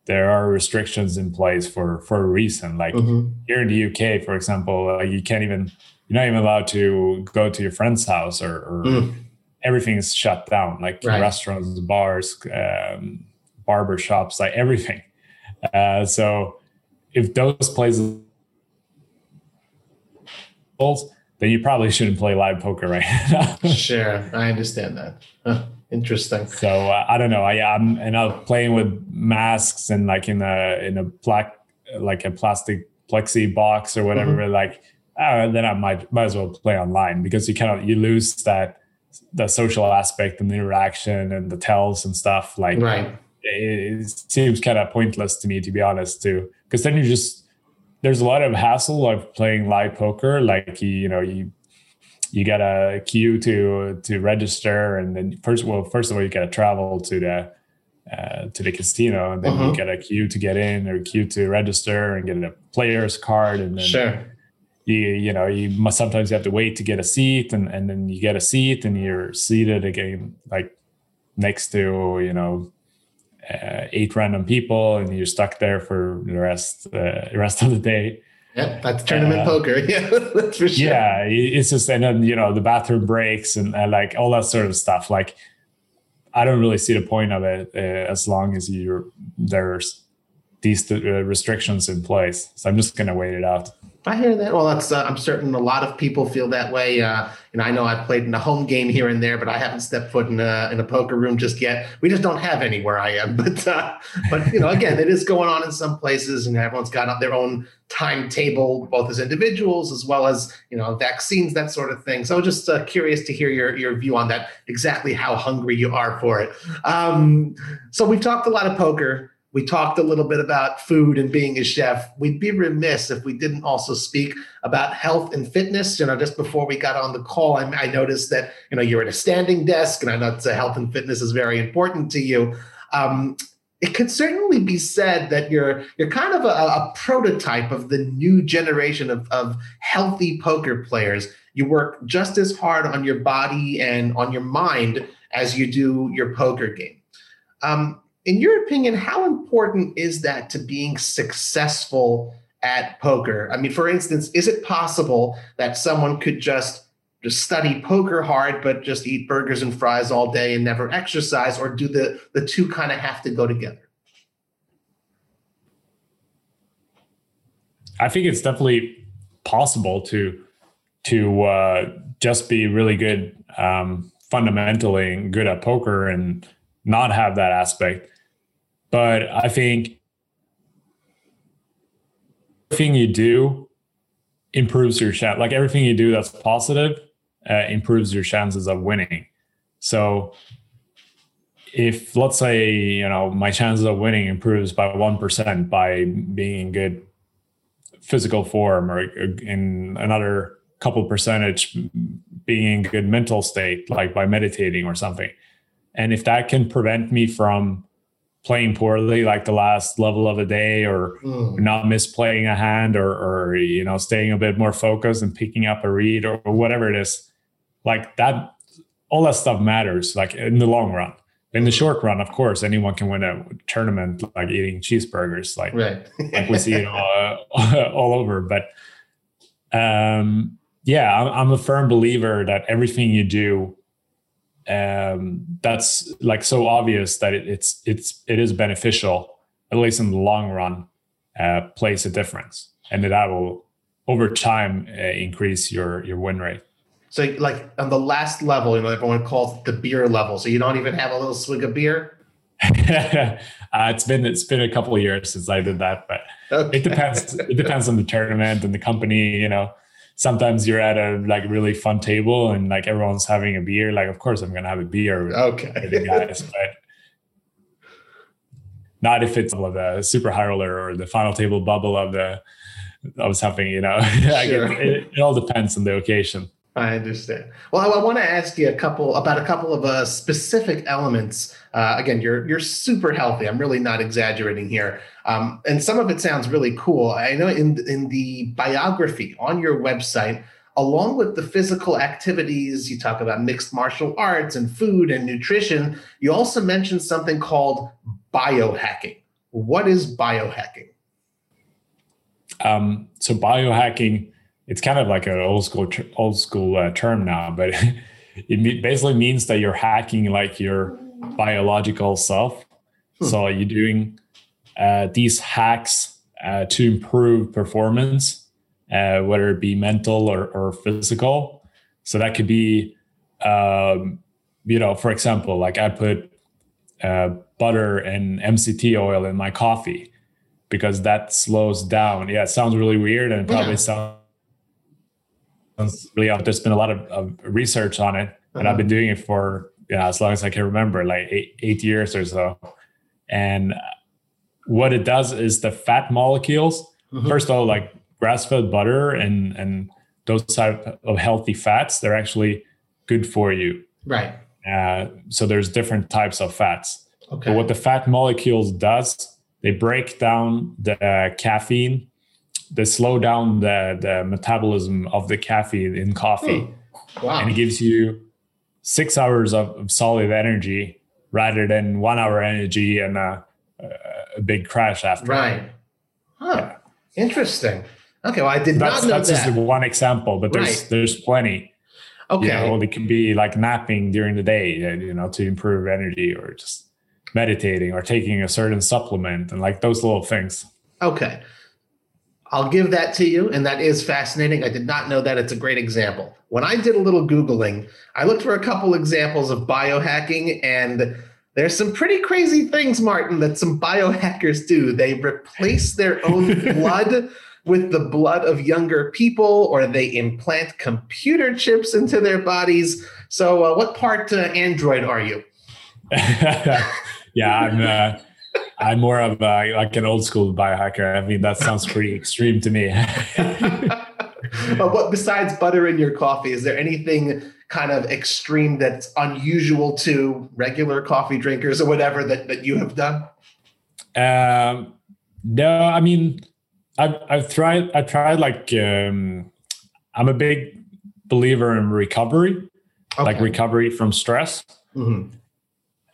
there are restrictions in place for for a reason like mm-hmm. here in the uk for example like you can't even you're not even allowed to go to your friend's house or, or mm. everything is shut down like right. restaurants bars um, barber shops like everything uh, so if those places then you probably shouldn't play live poker right now sure i understand that interesting so uh, i don't know i am and i'm playing with masks and like in a in a black like a plastic plexi box or whatever mm-hmm. like uh, then I might might as well play online because you kind of you lose that the social aspect and the interaction and the tells and stuff. Like, right. it, it seems kind of pointless to me to be honest too, because then you just there's a lot of hassle of playing live poker. Like you, you know you you got a queue to to register, and then first well first of all you got to travel to the uh, to the casino, and then uh-huh. you get a queue to get in or queue to register and get a player's card, and then sure you you know you must sometimes you have to wait to get a seat and and then you get a seat and you're seated again like next to you know uh, eight random people and you're stuck there for the rest uh, the rest of the day. Yeah that's tournament uh, poker. Yeah that's for sure. yeah it's just and then you know the bathroom breaks and, and like all that sort of stuff. Like i don't really see the point of it uh, as long as you're there's these uh, restrictions in place. So i'm just gonna wait it out I hear that. Well, that's uh, I'm certain a lot of people feel that way. Uh, I know I've played in a home game here and there, but I haven't stepped foot in a in a poker room just yet. We just don't have any where I am. But uh, but you know, again, it is going on in some places, and everyone's got their own timetable, both as individuals as well as you know vaccines, that sort of thing. So just uh, curious to hear your your view on that. Exactly how hungry you are for it. Um, so we've talked a lot of poker. We talked a little bit about food and being a chef. We'd be remiss if we didn't also speak about health and fitness. You know, just before we got on the call, I, I noticed that you know you're at a standing desk, and I know that health and fitness is very important to you. Um, it could certainly be said that you're you're kind of a, a prototype of the new generation of, of healthy poker players. You work just as hard on your body and on your mind as you do your poker game. Um, in your opinion, how important is that to being successful at poker? I mean, for instance, is it possible that someone could just just study poker hard, but just eat burgers and fries all day and never exercise, or do the the two kind of have to go together? I think it's definitely possible to to uh, just be really good um, fundamentally good at poker and not have that aspect. But I think everything you do improves your chance. Like everything you do that's positive uh, improves your chances of winning. So if let's say you know my chances of winning improves by one percent by being in good physical form, or in another couple percentage being in good mental state, like by meditating or something, and if that can prevent me from playing poorly like the last level of a day or mm. not misplaying a hand or, or you know staying a bit more focused and picking up a read or, or, whatever it is like that all that stuff matters like in the long run in the hmm. short run of course anyone can win a tournament like eating cheeseburgers like right. like we see it all, all over but um yeah I'm, I'm a firm believer that everything you do um, that's like so obvious that it, it's it's it is beneficial at least in the long run uh, plays a difference and that will over time uh, increase your your win rate so like on the last level you know everyone calls it the beer level so you don't even have a little swig of beer uh, it's been it's been a couple of years since I did that, but okay. it depends. It depends on the tournament and the company. You know, sometimes you're at a like really fun table and like everyone's having a beer. Like, of course, I'm gonna have a beer with, okay. the guys, but not if it's of the super high roller or the final table bubble of the of something. You know, Sure. it, it all depends on the occasion. I understand. Well, I, I want to ask you a couple about a couple of uh, specific elements. Uh, again, you're you're super healthy. I'm really not exaggerating here, um, and some of it sounds really cool. I know in in the biography on your website, along with the physical activities, you talk about mixed martial arts and food and nutrition. You also mentioned something called biohacking. What is biohacking? Um, so biohacking, it's kind of like an old school old school uh, term now, but it basically means that you're hacking like your biological self. Hmm. So you're doing uh, these hacks uh, to improve performance, uh, whether it be mental or, or physical. So that could be, um, you know, for example, like I put uh, butter and MCT oil in my coffee because that slows down. Yeah, it sounds really weird and probably Yeah. sounds really. There's been a lot of, of research on it, and I've been doing it for you know, as long as I can remember, like eight, eight years or so. And what it does is the fat molecules, Mhm. first of all, like grass-fed butter and and those type of healthy fats, they're actually good for you. Right. Uh, so there's different types of fats. Okay. But what the fat molecules does, they break down the uh, caffeine, they slow down the, the metabolism of the caffeine in coffee, Hmm. Wow. and it gives you six hours of, of solid energy rather than one hour energy and a, a big crash after. Right. Huh. Interesting. Okay. Well, I did That's, not know that's that. just one example, but there's Right. there's plenty. okay. You know, it can be like napping during the day, uh, you know, to improve energy or just meditating or taking a certain supplement and like those little things. Okay. I'll give that to you. And that is fascinating. I did not know that. It's a great example. When I did a little Googling, I looked for a couple examples of biohacking, and there's some pretty crazy things, Martin, that some biohackers do. They replace their own blood with the blood of younger people, or they implant computer chips into their bodies. So, uh, what part uh, Android are you? yeah, I'm uh, I'm more of uh, like an old school biohacker. I mean, that sounds pretty extreme to me. but what besides butter in your coffee? Is there anything kind of extreme that's unusual to regular coffee drinkers or whatever that, that you have done? um, no, I mean, I've I've tried I tried like um, I'm a big believer in recovery, like recovery from stress. Mhm.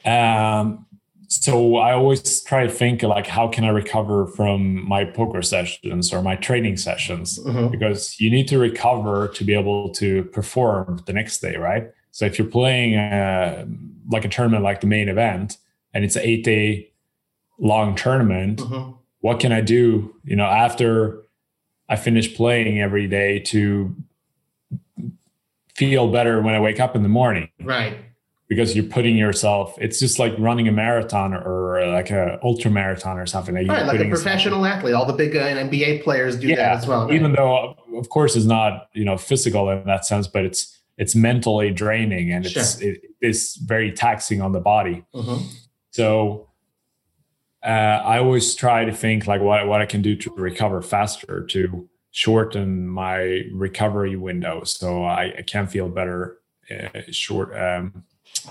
Um, so I always try to think like, how can I recover from my poker sessions or my training sessions? Mhm. Because you need to recover to be able to perform the next day, right? So if you're playing uh, like a tournament like the main event and it's an eight day long tournament, Mhm. what can I do, you know, after I finish playing every day to feel better when I wake up in the morning? Right. Because you're putting yourself it's just like running a marathon or like a ultra marathon or something that Right. Like a putting yourself- professional athlete. All the big uh, NBA players do that yeah as well. right? even though of course it's not you know physical in that sense but it's it's mentally draining and it's it, it's very taxing on the body Mhm. so uh, i always try to think like what, what i can do to recover faster to shorten my recovery window so i, I can feel better uh, short um,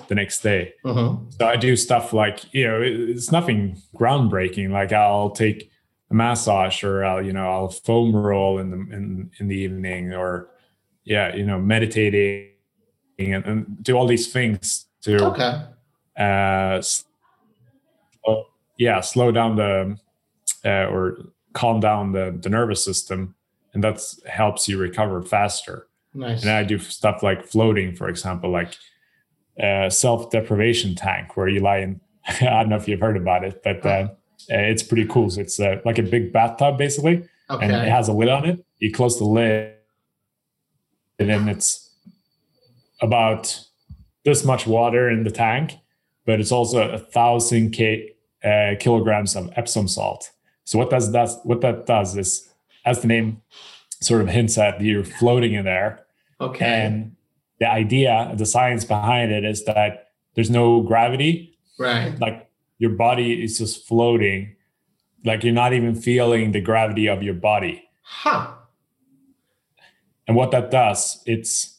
the next day Mhm. so I do stuff like, you know, it's nothing groundbreaking. Like I'll take a massage or I'll, you know, I'll foam roll in the in, in the evening or yeah, you know, meditating and, and do all these things to Okay. uh slow, yeah, slow down the uh, or calm down the, the nervous system and that's helps you recover faster. Nice. And I do stuff like floating, for example, like uh, self deprivation tank, where you lie in. I don't know if you've heard about it, but uh, it's pretty cool. So it's uh, like a big bathtub, basically, and it has a lid on it. You close the lid, and then it's about this much water in the tank, but it's also a thousand k uh, kilograms of Epsom salt. So what does that what that does is, as the name sort of hints at you're floating in there. Okay. And the idea, the science behind it is that there's no gravity. right. Like your body is just floating. Like you're not even feeling the gravity of your body. Huh. And what that does, it's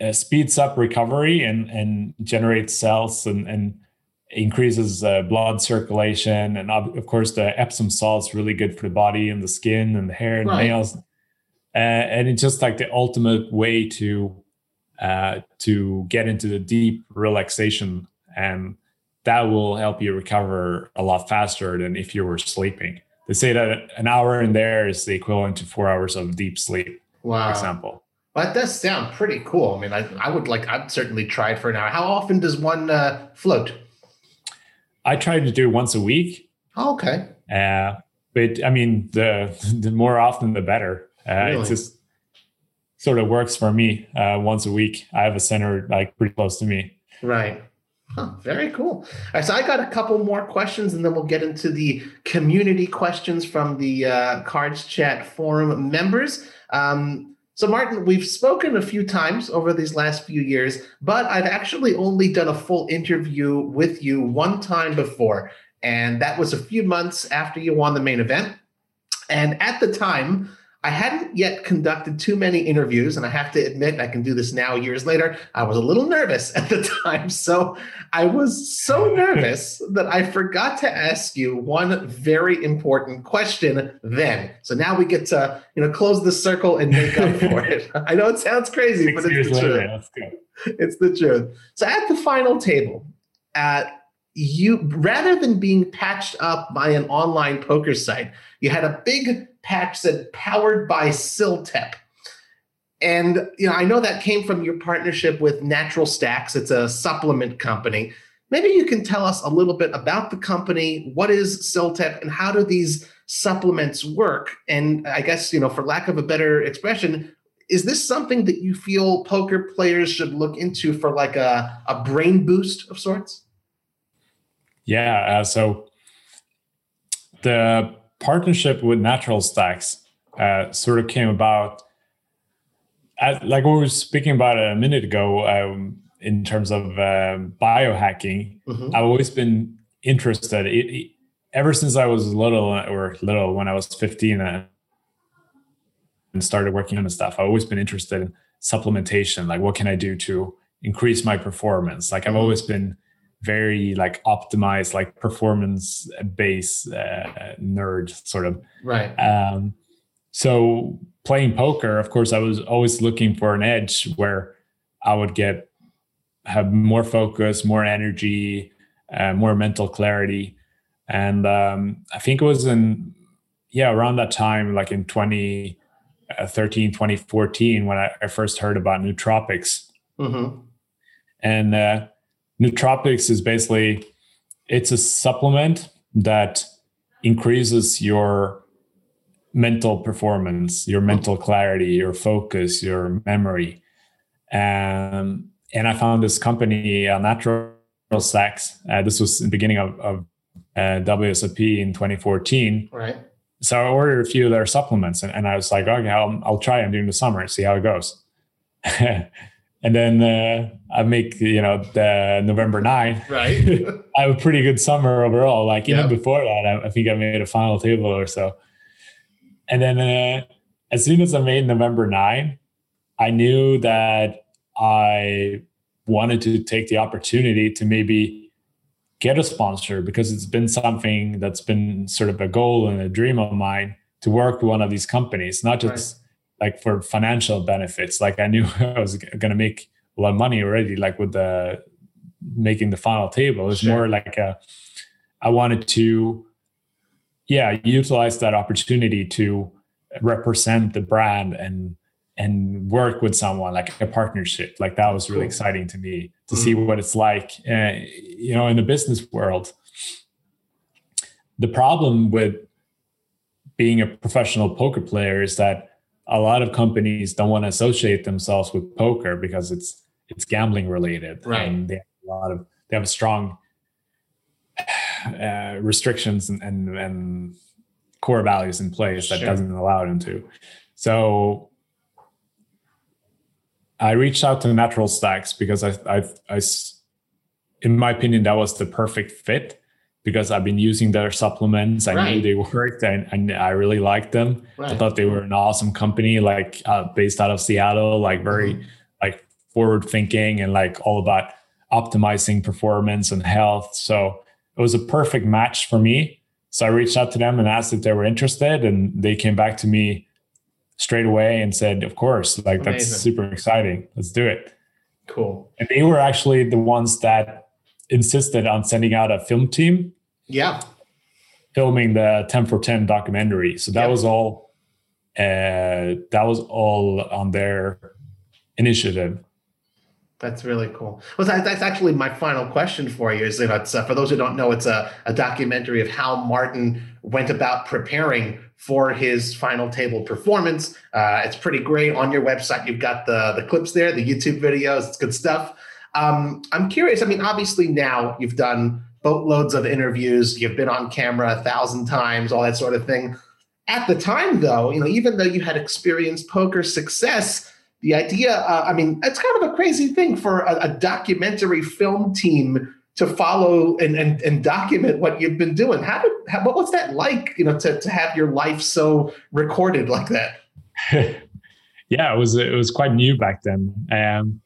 uh, speeds up recovery and and generates cells and and increases uh, blood circulation and of, of course the Epsom salt is really good for the body and the skin and the hair and Right. nails. Uh, and it's just like the ultimate way to uh, to get into the deep relaxation and that will help you recover a lot faster than if you were sleeping. They say that an hour in there is the equivalent to four hours of deep sleep, for Wow. example. Well, that does sound pretty cool. I mean, I, I would like, I'd certainly try it for an hour. How often does one uh, float? I try to do once a week, Oh, okay. uh, but I mean, the the more often the better. Uh, Really? It just sort of works for me. Uh, once a week, I have a center like pretty close to me. Right. Huh, very cool. All right, so I got a couple more questions, and then we'll get into the community questions from the uh, Cards Chat forum members. Um, so, Martin, we've spoken a few times over these last few years, but I've actually only done a full interview with you one time before, and that was a few months after you won the main event. And at the time, I hadn't yet conducted too many interviews, and I have to admit, I can do this now years later. I was a little nervous at the time. So I was so nervous that I forgot to ask you one very important question then. So now we get to, you know, close the circle and make up for it. I know it sounds crazy, Six but it's the later, truth it's the truth. So at the final table, at you rather than being patched up by an online poker site, you had a big patch said powered by CILTEP. And you know, I know that came from your partnership with Natural Stacks. It's a supplement company. Maybe you can tell us a little bit about the company. What is CILTEP, and how do these supplements work? And I guess you know, for lack of a better expression, is this something that you feel poker players should look into for like a, a brain boost of sorts? Yeah. Uh, so the partnership with Natural Stacks uh, sort of came about, as, like we were speaking about a minute ago, um, in terms of um, biohacking. Mhm. I've always been interested. It, it- ever since I was little, or little when I was 15 uh, and started working on the stuff, I've always been interested in supplementation. Like, what can I do to increase my performance? Like, I've Mhm. always been very like optimized, like performance based uh, nerd sort of. Right. Um, so playing poker, of course, I was always looking for an edge where I would get have more focus, more energy, uh, more mental clarity, and um, I think it was in yeah around that time, like in 2013, 2014, when I, I first heard about nootropics, hmm and uh, nootropics is basically it's a supplement that increases your mental performance your mental clarity your focus your memory um, and i found this company uh, natural stacks uh, this was in the beginning of, of uh, wsop in 2014 Right. so I ordered a few of their supplements and, and I was like, okay, I'll, I'll try them during the summer and see how it goes. and then uh, I make, you know, the November 9. Right. I have a pretty good summer overall. Like even Yeah. before that, I, I think I made a final table or so. And then uh, as soon as I made November 9, I knew that I wanted to take the opportunity to maybe get a sponsor because it's been something that's been sort of a goal and a dream of mine to work with one of these companies, not just like for financial benefits. Like I knew I was going to make a lot of money already, like with the making the final table. It's Sure. more like a, I wanted to, yeah, utilize that opportunity to represent the brand and and work with someone like a partnership like that was really exciting to me to see what it's like uh, you know in the business world the problem with being a professional poker player is that a lot of companies don't want to associate themselves with poker because it's it's gambling related Right. and they have a lot of they have a strong uh, restrictions and, and and core values in place that Sure. doesn't allow them to So I reached out to Natural Stacks because I, I, I, in my opinion, that was the perfect fit because I've been using their supplements. I right. knew they worked and, and I really liked them. Right. I thought they were an awesome company, like uh, based out of Seattle, like very mm-hmm. like forward thinking and like all about optimizing performance and health. So it was a perfect match for me. So I reached out to them and asked if they were interested, and they came back to me straight away and said, "Of course, like Amazing. that's super exciting. Let's do it." Cool. And they were actually the ones that insisted on sending out a film team. Yeah. Filming the 10 for 10 documentary. So that was all uh that was all on their initiative. That's really cool. Well, that's actually my final question for you. Is that it's, uh, for those who don't know, it's a, a documentary of how Martin went about preparing for his final table performance. Uh, it's pretty great on your website. You've got the the clips there, the YouTube videos. It's good stuff. Um, I'm curious. I mean, obviously now you've done boatloads of interviews. You've been on camera a thousand times, all that sort of thing. At the time, though, you know, even though you had experienced poker success the idea, uh, I mean, it's kind of a crazy thing for a, a documentary film team to follow and, and, and document what you've been doing. How did, how, what was that like, you know, to, to have your life so recorded like that? yeah, it was, it was quite new back then. Um,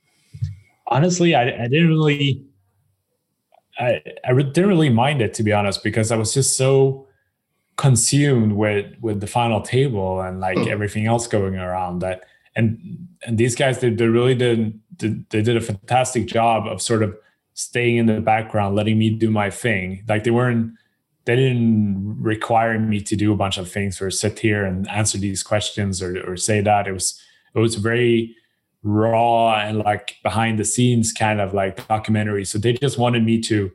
honestly, I, I didn't really, I, I didn't really mind it to be honest, because I was just so consumed with, with the final table and like hmm. everything else going around that and and these guys they, they really did, did they did a fantastic job of sort of staying in the background letting me do my thing like they weren't they didn't require me to do a bunch of things or sit here and answer these questions or, or say that it was it was very raw and like behind the scenes kind of like documentary. So they just wanted me to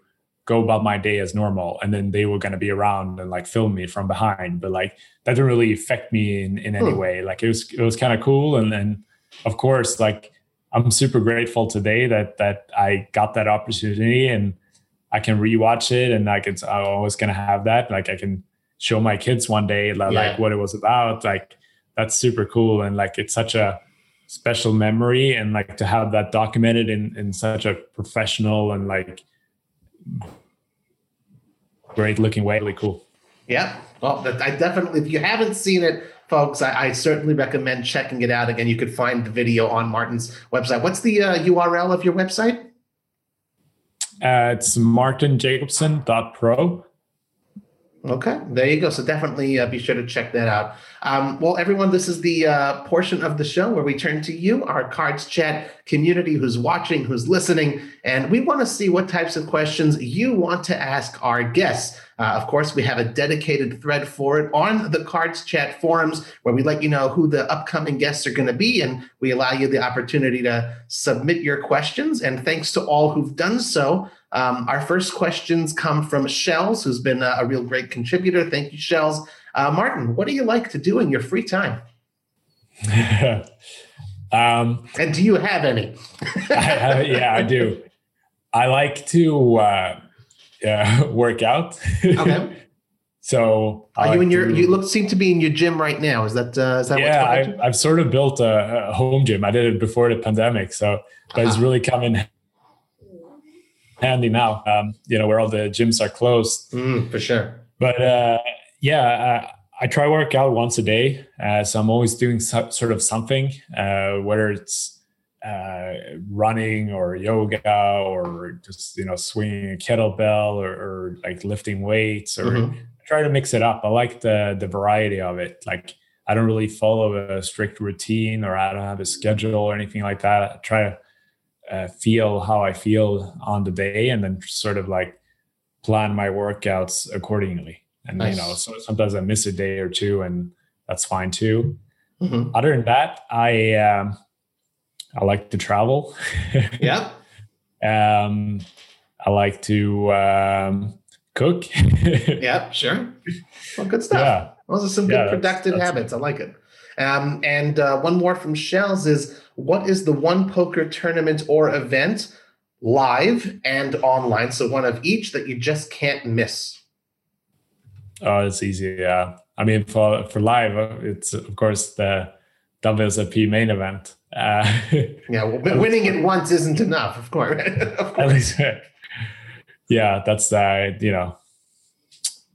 go about my day as normal and then they were going to be around and like film me from behind. But like that didn't really affect me in, in any hmm. way. Like it was it was kind of cool and then of course like i'm super grateful today that that i got that opportunity and i can rewatch it and like it's i'm always going to have that. Like i can show my kids one day like, yeah. like what it was about. Like that's super cool and like it's such a special memory and like to have that documented in in such a professional and like great looking way, really cool. Yeah. Well, I definitely, if you haven't seen it, folks, I, I, certainly recommend checking it out. Again, you could find the video on Martin's website. What's the uh, URL of your website? Uh, it's martinjacobson.pro. Okay, there you go. So definitely uh, be sure to check that out. Um, well, everyone, this is the uh, portion of the show where we turn to you, our Cards Chat community who's watching, who's listening, and we want to see what types of questions you want to ask our guests. Uh, of course, we have a dedicated thread for it on the Cards Chat forums where we let you know who the upcoming guests are going to be, and we allow you the opportunity to submit your questions. And thanks to all who've done so. Um, our first questions come from Shells, who's been a, a real great contributor. Thank you, Shells. Uh, Martin, what do you like to do in your free time? um, and do you have any? I, yeah, I do. I like to uh, uh, work out. Okay. so are you in your? To, you look seem to be in your gym right now. Is that uh, is that? Yeah, I've, I've, sort of built a, a, home gym. I did it before the pandemic, so but uh-huh. it's really coming handy now. Um, you know, where all the gyms are closed. Mm, for sure. But uh, yeah, uh, I try work out once a day. Uh, so I'm always doing so, sort of something, uh, whether it's uh, running or yoga or just you know swinging a kettlebell or, or like lifting weights or mm-hmm. try to mix it up. I like the the variety of it. Like I don't really follow a strict routine or I don't have a schedule or anything like that. I try to uh, feel how I feel on the day and then sort of like plan my workouts accordingly. And nice. you know, so sometimes I miss a day or two, and that's fine too. Mm-hmm. Other than that, I um, I like to travel. yeah. um, I like to um, cook. yeah, sure. Well, good stuff. Yeah. Those are some good productive habits. I like it. Um, and uh, one more from Shells is what is the one poker tournament or event live and online? So one of each that you just can't miss. Oh, it's easy. Yeah. I mean, for for live, uh, it's of course the WSOP main event. Uh, yeah, well, winning it once isn't enough, of course. of course. At least, yeah, that's uh, you know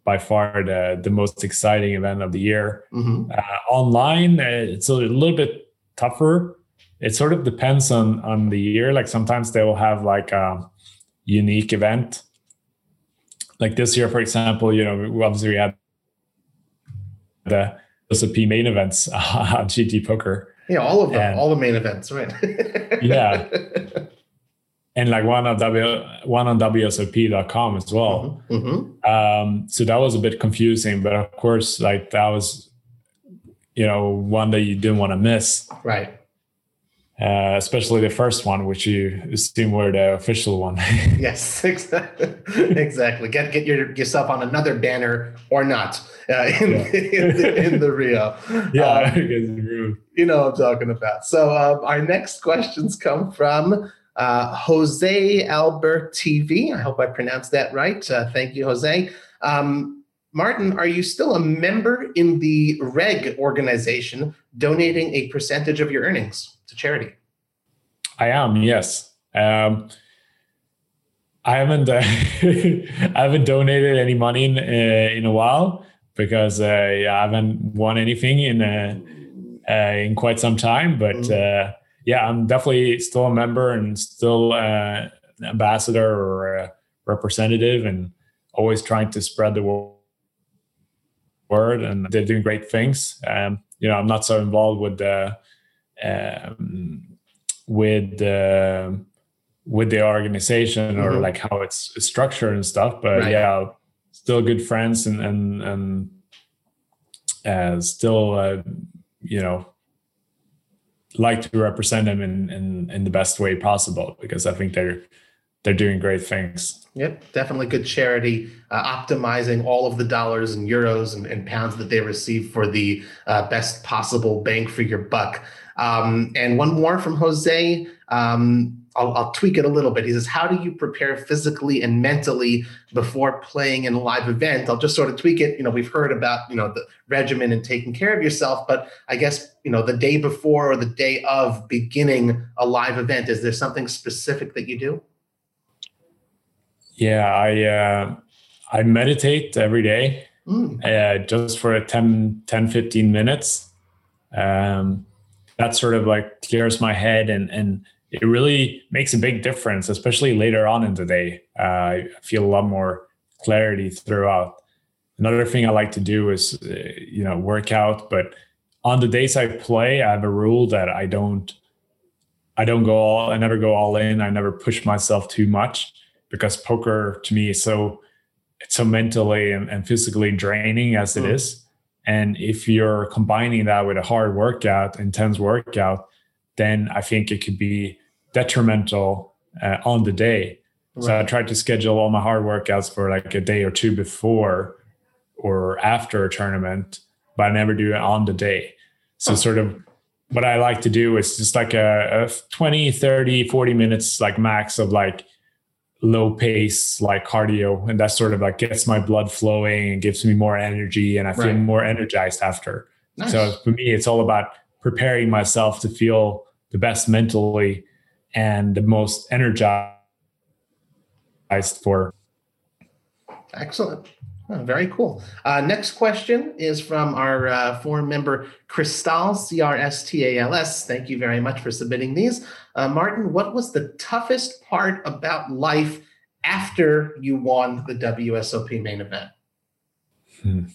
by far the the most exciting event of the year. Mm-hmm. Uh, online, uh, it's a little bit tougher. It sort of depends on on the year. Like sometimes they will have like a unique event. Like this year, for example, you know, obviously we had the WSOP main events on GG Poker. Yeah, all of them, and, all the main events, right? yeah. And like one on W one on WSOP.com as well. Mm-hmm. mm-hmm. Um, so that was a bit confusing, but of course, like that was, you know, one that you didn't want to miss. Right. Uh, especially the first one, which you assume were the official one. yes, exactly. exactly. Get get your, yourself on another banner or not uh, in, yeah. in, the, in, the, Rio. Yeah, um, you know what I'm talking about. So um, our next questions come from uh, Jose Albert TV. I hope I pronounced that right. Uh, thank you, Jose. Um, Martin, are you still a member in the REG organization, donating a percentage of your earnings? To charity? I am, yes. Um, I haven't uh, I haven't donated any money in uh, in a while because uh, I haven't won anything in uh, uh, in quite some time. But mm-hmm. uh, yeah, I'm definitely still a member and still an ambassador or a representative, and always trying to spread the word. And they're doing great things. Um, you know, I'm not so involved with the um, with uh, with the organization or mm-hmm. like how it's structured and stuff. But right. yeah, still good friends and and and uh, still uh, you know like to represent them in, in in the best way possible because I think they're they're doing great things. Yep, definitely good charity, uh, optimizing all of the dollars and euros and, and pounds that they receive for the uh, best possible bang for your buck. Um, and one more from Jose. Um, I'll, I'll, tweak it a little bit. He says, How do you prepare physically and mentally before playing in a live event? I'll just sort of tweak it. You know, we've heard about, you know, the regimen and taking care of yourself, but I guess, you know, the day before or the day of beginning a live event, is there something specific that you do? Yeah, I, uh, I meditate every day, mm. uh, just for 10, 10, 15 minutes. Um, that sort of like clears my head and and it really makes a big difference, especially later on in the day. Uh, I feel a lot more clarity throughout. Another thing I like to do is, uh, you know, work out. But on the days I play, I have a rule that I don't, I don't go all, I never go all in. I never push myself too much because poker to me is so, it's so mentally and, and physically draining as it mm. is. And if you're combining that with a hard workout, intense workout, then I think it could be detrimental uh, on the day. Right. So I tried to schedule all my hard workouts for like a day or two before or after a tournament, but I never do it on the day. So, sort of what I like to do is just like a, a 20, 30, 40 minutes, like max of like low pace like cardio and that sort of like gets my blood flowing and gives me more energy and i feel right. more energized after nice. so for me it's all about preparing myself to feel the best mentally and the most energized for excellent Oh, very cool. Uh, next question is from our uh, forum member, Crystals, C R S T A L S. Thank you very much for submitting these. Uh, Martin, what was the toughest part about life after you won the WSOP main event? Hmm.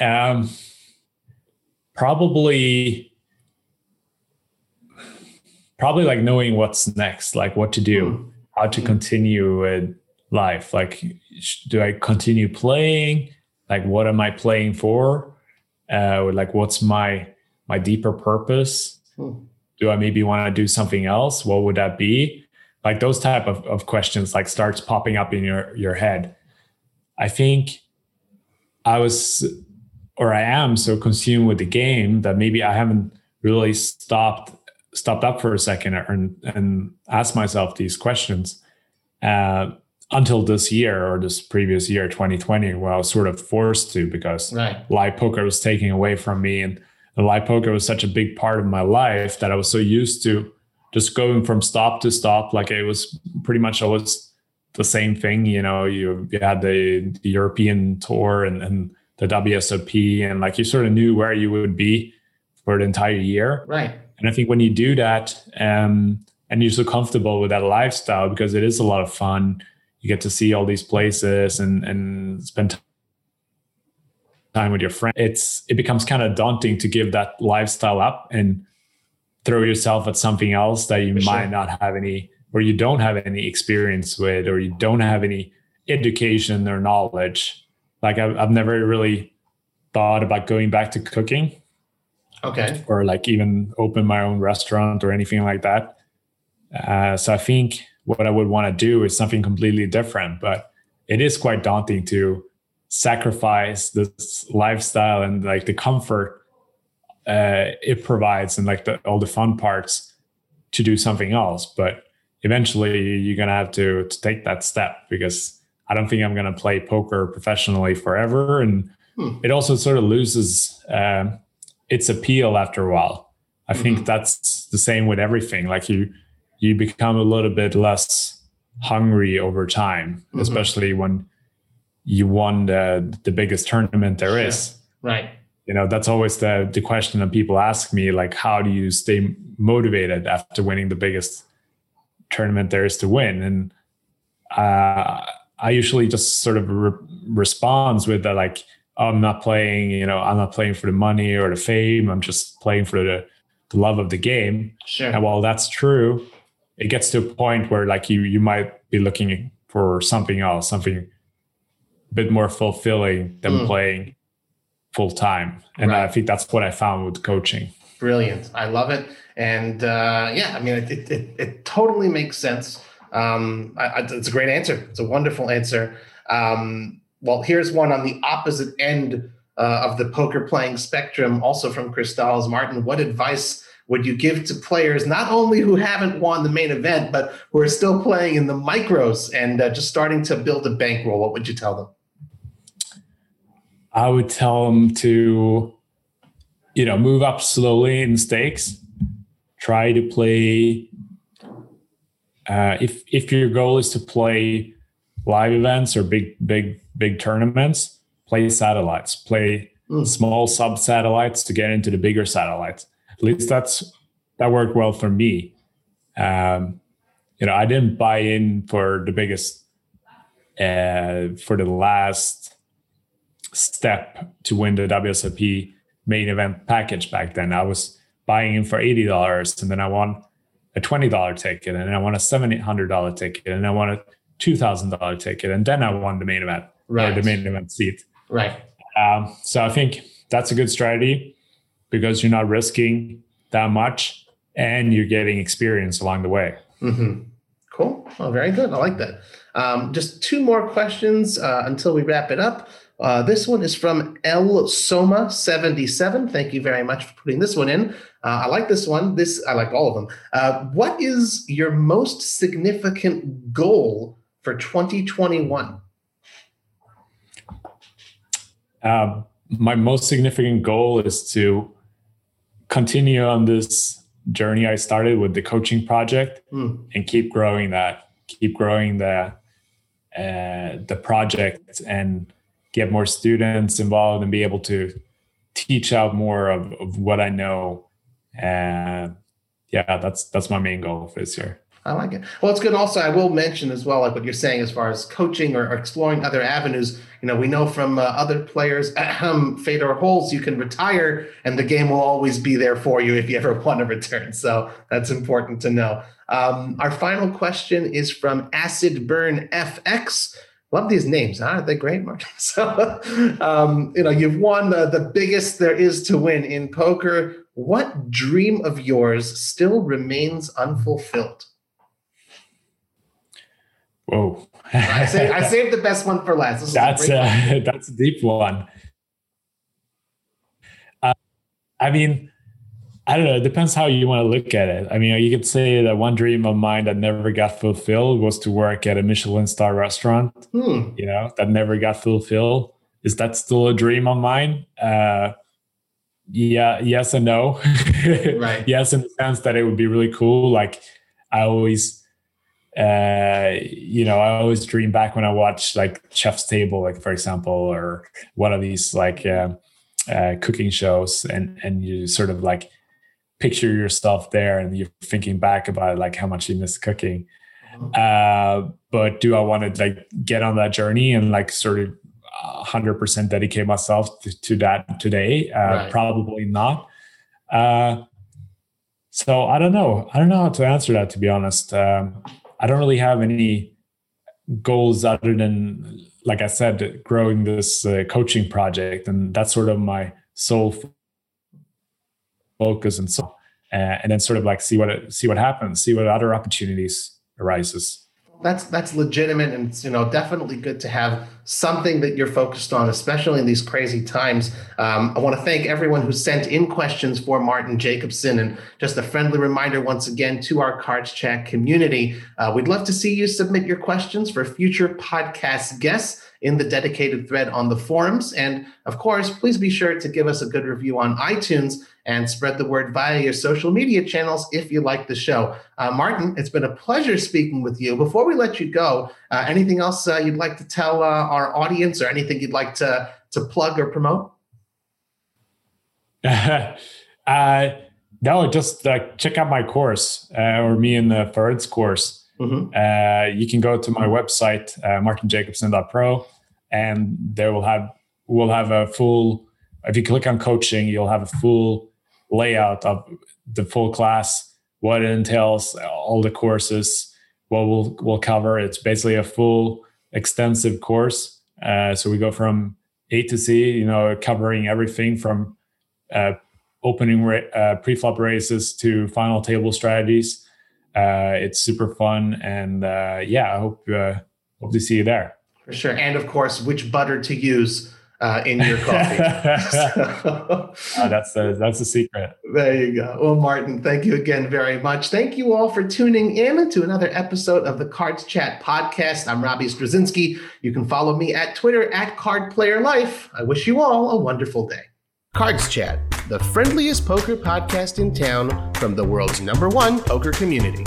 Um, probably, probably like knowing what's next, like what to do, mm. how to continue with life. Like, do I continue playing? Like, what am I playing for? Uh, like, what's my my deeper purpose? Mm. Do I maybe want to do something else? What would that be? Like those type of, of questions like starts popping up in your your head. I think I was or I am so consumed with the game that maybe I haven't really stopped stopped up for a second and and asked myself these questions. Uh, until this year or this previous year 2020 where i was sort of forced to because right. live poker was taking away from me and And live poker was such a big part of my life that I was so used to just going from stop to stop. Like it was pretty much always the same thing. You know, you, you had the, the European tour and, and the WSOP, and like you sort of knew where you would be for the entire year. Right. And I think when you do that, um, and you're so comfortable with that lifestyle because it is a lot of fun, you get to see all these places and and spend time with your friends. It's it becomes kind of daunting to give that lifestyle up and throw yourself at something else that you For might sure. not have any or you don't have any experience with or you don't have any education or knowledge. Like I've, I've never really thought about going back to cooking. Okay. Or like even open my own restaurant or anything like that. Uh, so I think what I would want to do is something completely different, but it is quite daunting to sacrifice this lifestyle and like the comfort uh, it provides and like the, all the fun parts to do something else. But eventually, you're gonna have to, to take that step because I don't think I'm gonna play poker professionally forever, and hmm. it also sort of loses uh, its appeal after a while. I mm-hmm. think that's the same with everything. Like you, you become a little bit less hungry over time, mm-hmm. especially when you won the the biggest tournament there is. Right. You know, that's always the the question that people ask me, like, how do you stay motivated after winning the biggest tournament there is to win? And uh, I usually just sort of re- responds with that, like, oh, I'm not playing, you know, I'm not playing for the money or the fame. I'm just playing for the, the love of the game. Sure. And while that's true, it gets to a point where like you you might be looking for something else, something a bit more fulfilling than mm. playing full time. And right. I think that's what I found with coaching. Brilliant. I love it. And uh, yeah, I mean, it, it, it, it totally makes sense. Um, I, I, it's a great answer. It's a wonderful answer. Um, well, here's one on the opposite end uh, of the poker playing spectrum, also from Crystals Martin. What advice would you give to players not only who haven't won the main event, but who are still playing in the micros and uh, just starting to build a bankroll? What would you tell them? I would tell them to, you know, move up slowly in stakes. Try to play. Uh, if if your goal is to play live events or big big big tournaments, play satellites. Play mm. small sub satellites to get into the bigger satellites at least that's that worked well for me. Um, you know, I didn't buy in for the biggest uh, for the last step to win the WSOP main event package back then. I was buying in for eighty dollars, and then I won a twenty dollar ticket, and then I won a seven hundred dollar ticket, and I won a two thousand dollar ticket, and then I won the main event, right? the main event seat, right? Um, so I think that's a good strategy because you're not risking that much and you're getting experience along the way. Mm-hmm. Cool. Well, very good. I like that. Um, just two more questions uh, until we wrap it up. Uh, this one is from El Soma 77. Thank you very much for putting this one in. Uh, I like this one. This I like all of them. Uh, what is your most significant goal for 2021? Um, my most significant goal is to continue on this journey I started with the coaching project mm. and keep growing that, keep growing the uh, the project and get more students involved and be able to teach out more of, of what I know. And yeah, that's that's my main goal for this year. I like it. Well, it's good. Also, I will mention as well, like what you're saying as far as coaching or, or exploring other avenues. You know, we know from uh, other players, ahem, Fedor Holz, you can retire and the game will always be there for you if you ever want to return. So that's important to know. Um, our final question is from Acid Burn FX. Love these names? Aren't they great, Mark? So, um, you know, you've won the, the biggest there is to win in poker. What dream of yours still remains unfulfilled? Whoa. I, saved, I saved the best one for last. This that's a, a that's a deep one. Uh, I mean, I don't know. It depends how you want to look at it. I mean, you could say that one dream of mine that never got fulfilled was to work at a Michelin star restaurant. Hmm. You know, that never got fulfilled. Is that still a dream of mine? Uh, yeah, yes and no. right. Yes, in the sense that it would be really cool. Like I always, uh, you know, I always dream back when I watch like Chef's Table, like for example, or one of these like uh, uh, cooking shows, and and you sort of like picture yourself there, and you're thinking back about like how much you miss cooking. Mm-hmm. Uh, but do I want to like get on that journey and like sort of 100% dedicate myself to, to that today? Uh, right. Probably not. Uh, so I don't know. I don't know how to answer that, to be honest. Um, I don't really have any goals other than, like I said, growing this uh, coaching project, and that's sort of my sole focus. And so, uh, and then sort of like see what see what happens, see what other opportunities arises that's that's legitimate and it's you know definitely good to have something that you're focused on especially in these crazy times um, i want to thank everyone who sent in questions for martin jacobson and just a friendly reminder once again to our cards chat community uh, we'd love to see you submit your questions for future podcast guests in the dedicated thread on the forums. And of course, please be sure to give us a good review on iTunes and spread the word via your social media channels if you like the show. Uh, Martin, it's been a pleasure speaking with you. Before we let you go, uh, anything else uh, you'd like to tell uh, our audience or anything you'd like to, to plug or promote? Uh, no, just uh, check out my course or me and the Ferd's course. Mm-hmm. Uh, you can go to my website, uh, martinjacobson.pro, and there will have we'll have a full. If you click on coaching, you'll have a full layout of the full class, what it entails, all the courses, what we'll we'll cover. It's basically a full, extensive course. Uh, so we go from A to Z, you know, covering everything from uh, opening ra- uh, pre-flop races to final table strategies uh, it's super fun, and uh, yeah, I hope uh, hope to see you there. For sure, and of course, which butter to use uh, in your coffee. so, uh, that's the that's the secret. There you go. Well, Martin, thank you again very much. Thank you all for tuning in to another episode of the Cards Chat podcast. I'm Robbie Strazynski. You can follow me at Twitter at Card Player Life. I wish you all a wonderful day. Cards Chat, the friendliest poker podcast in town from the world's number one poker community.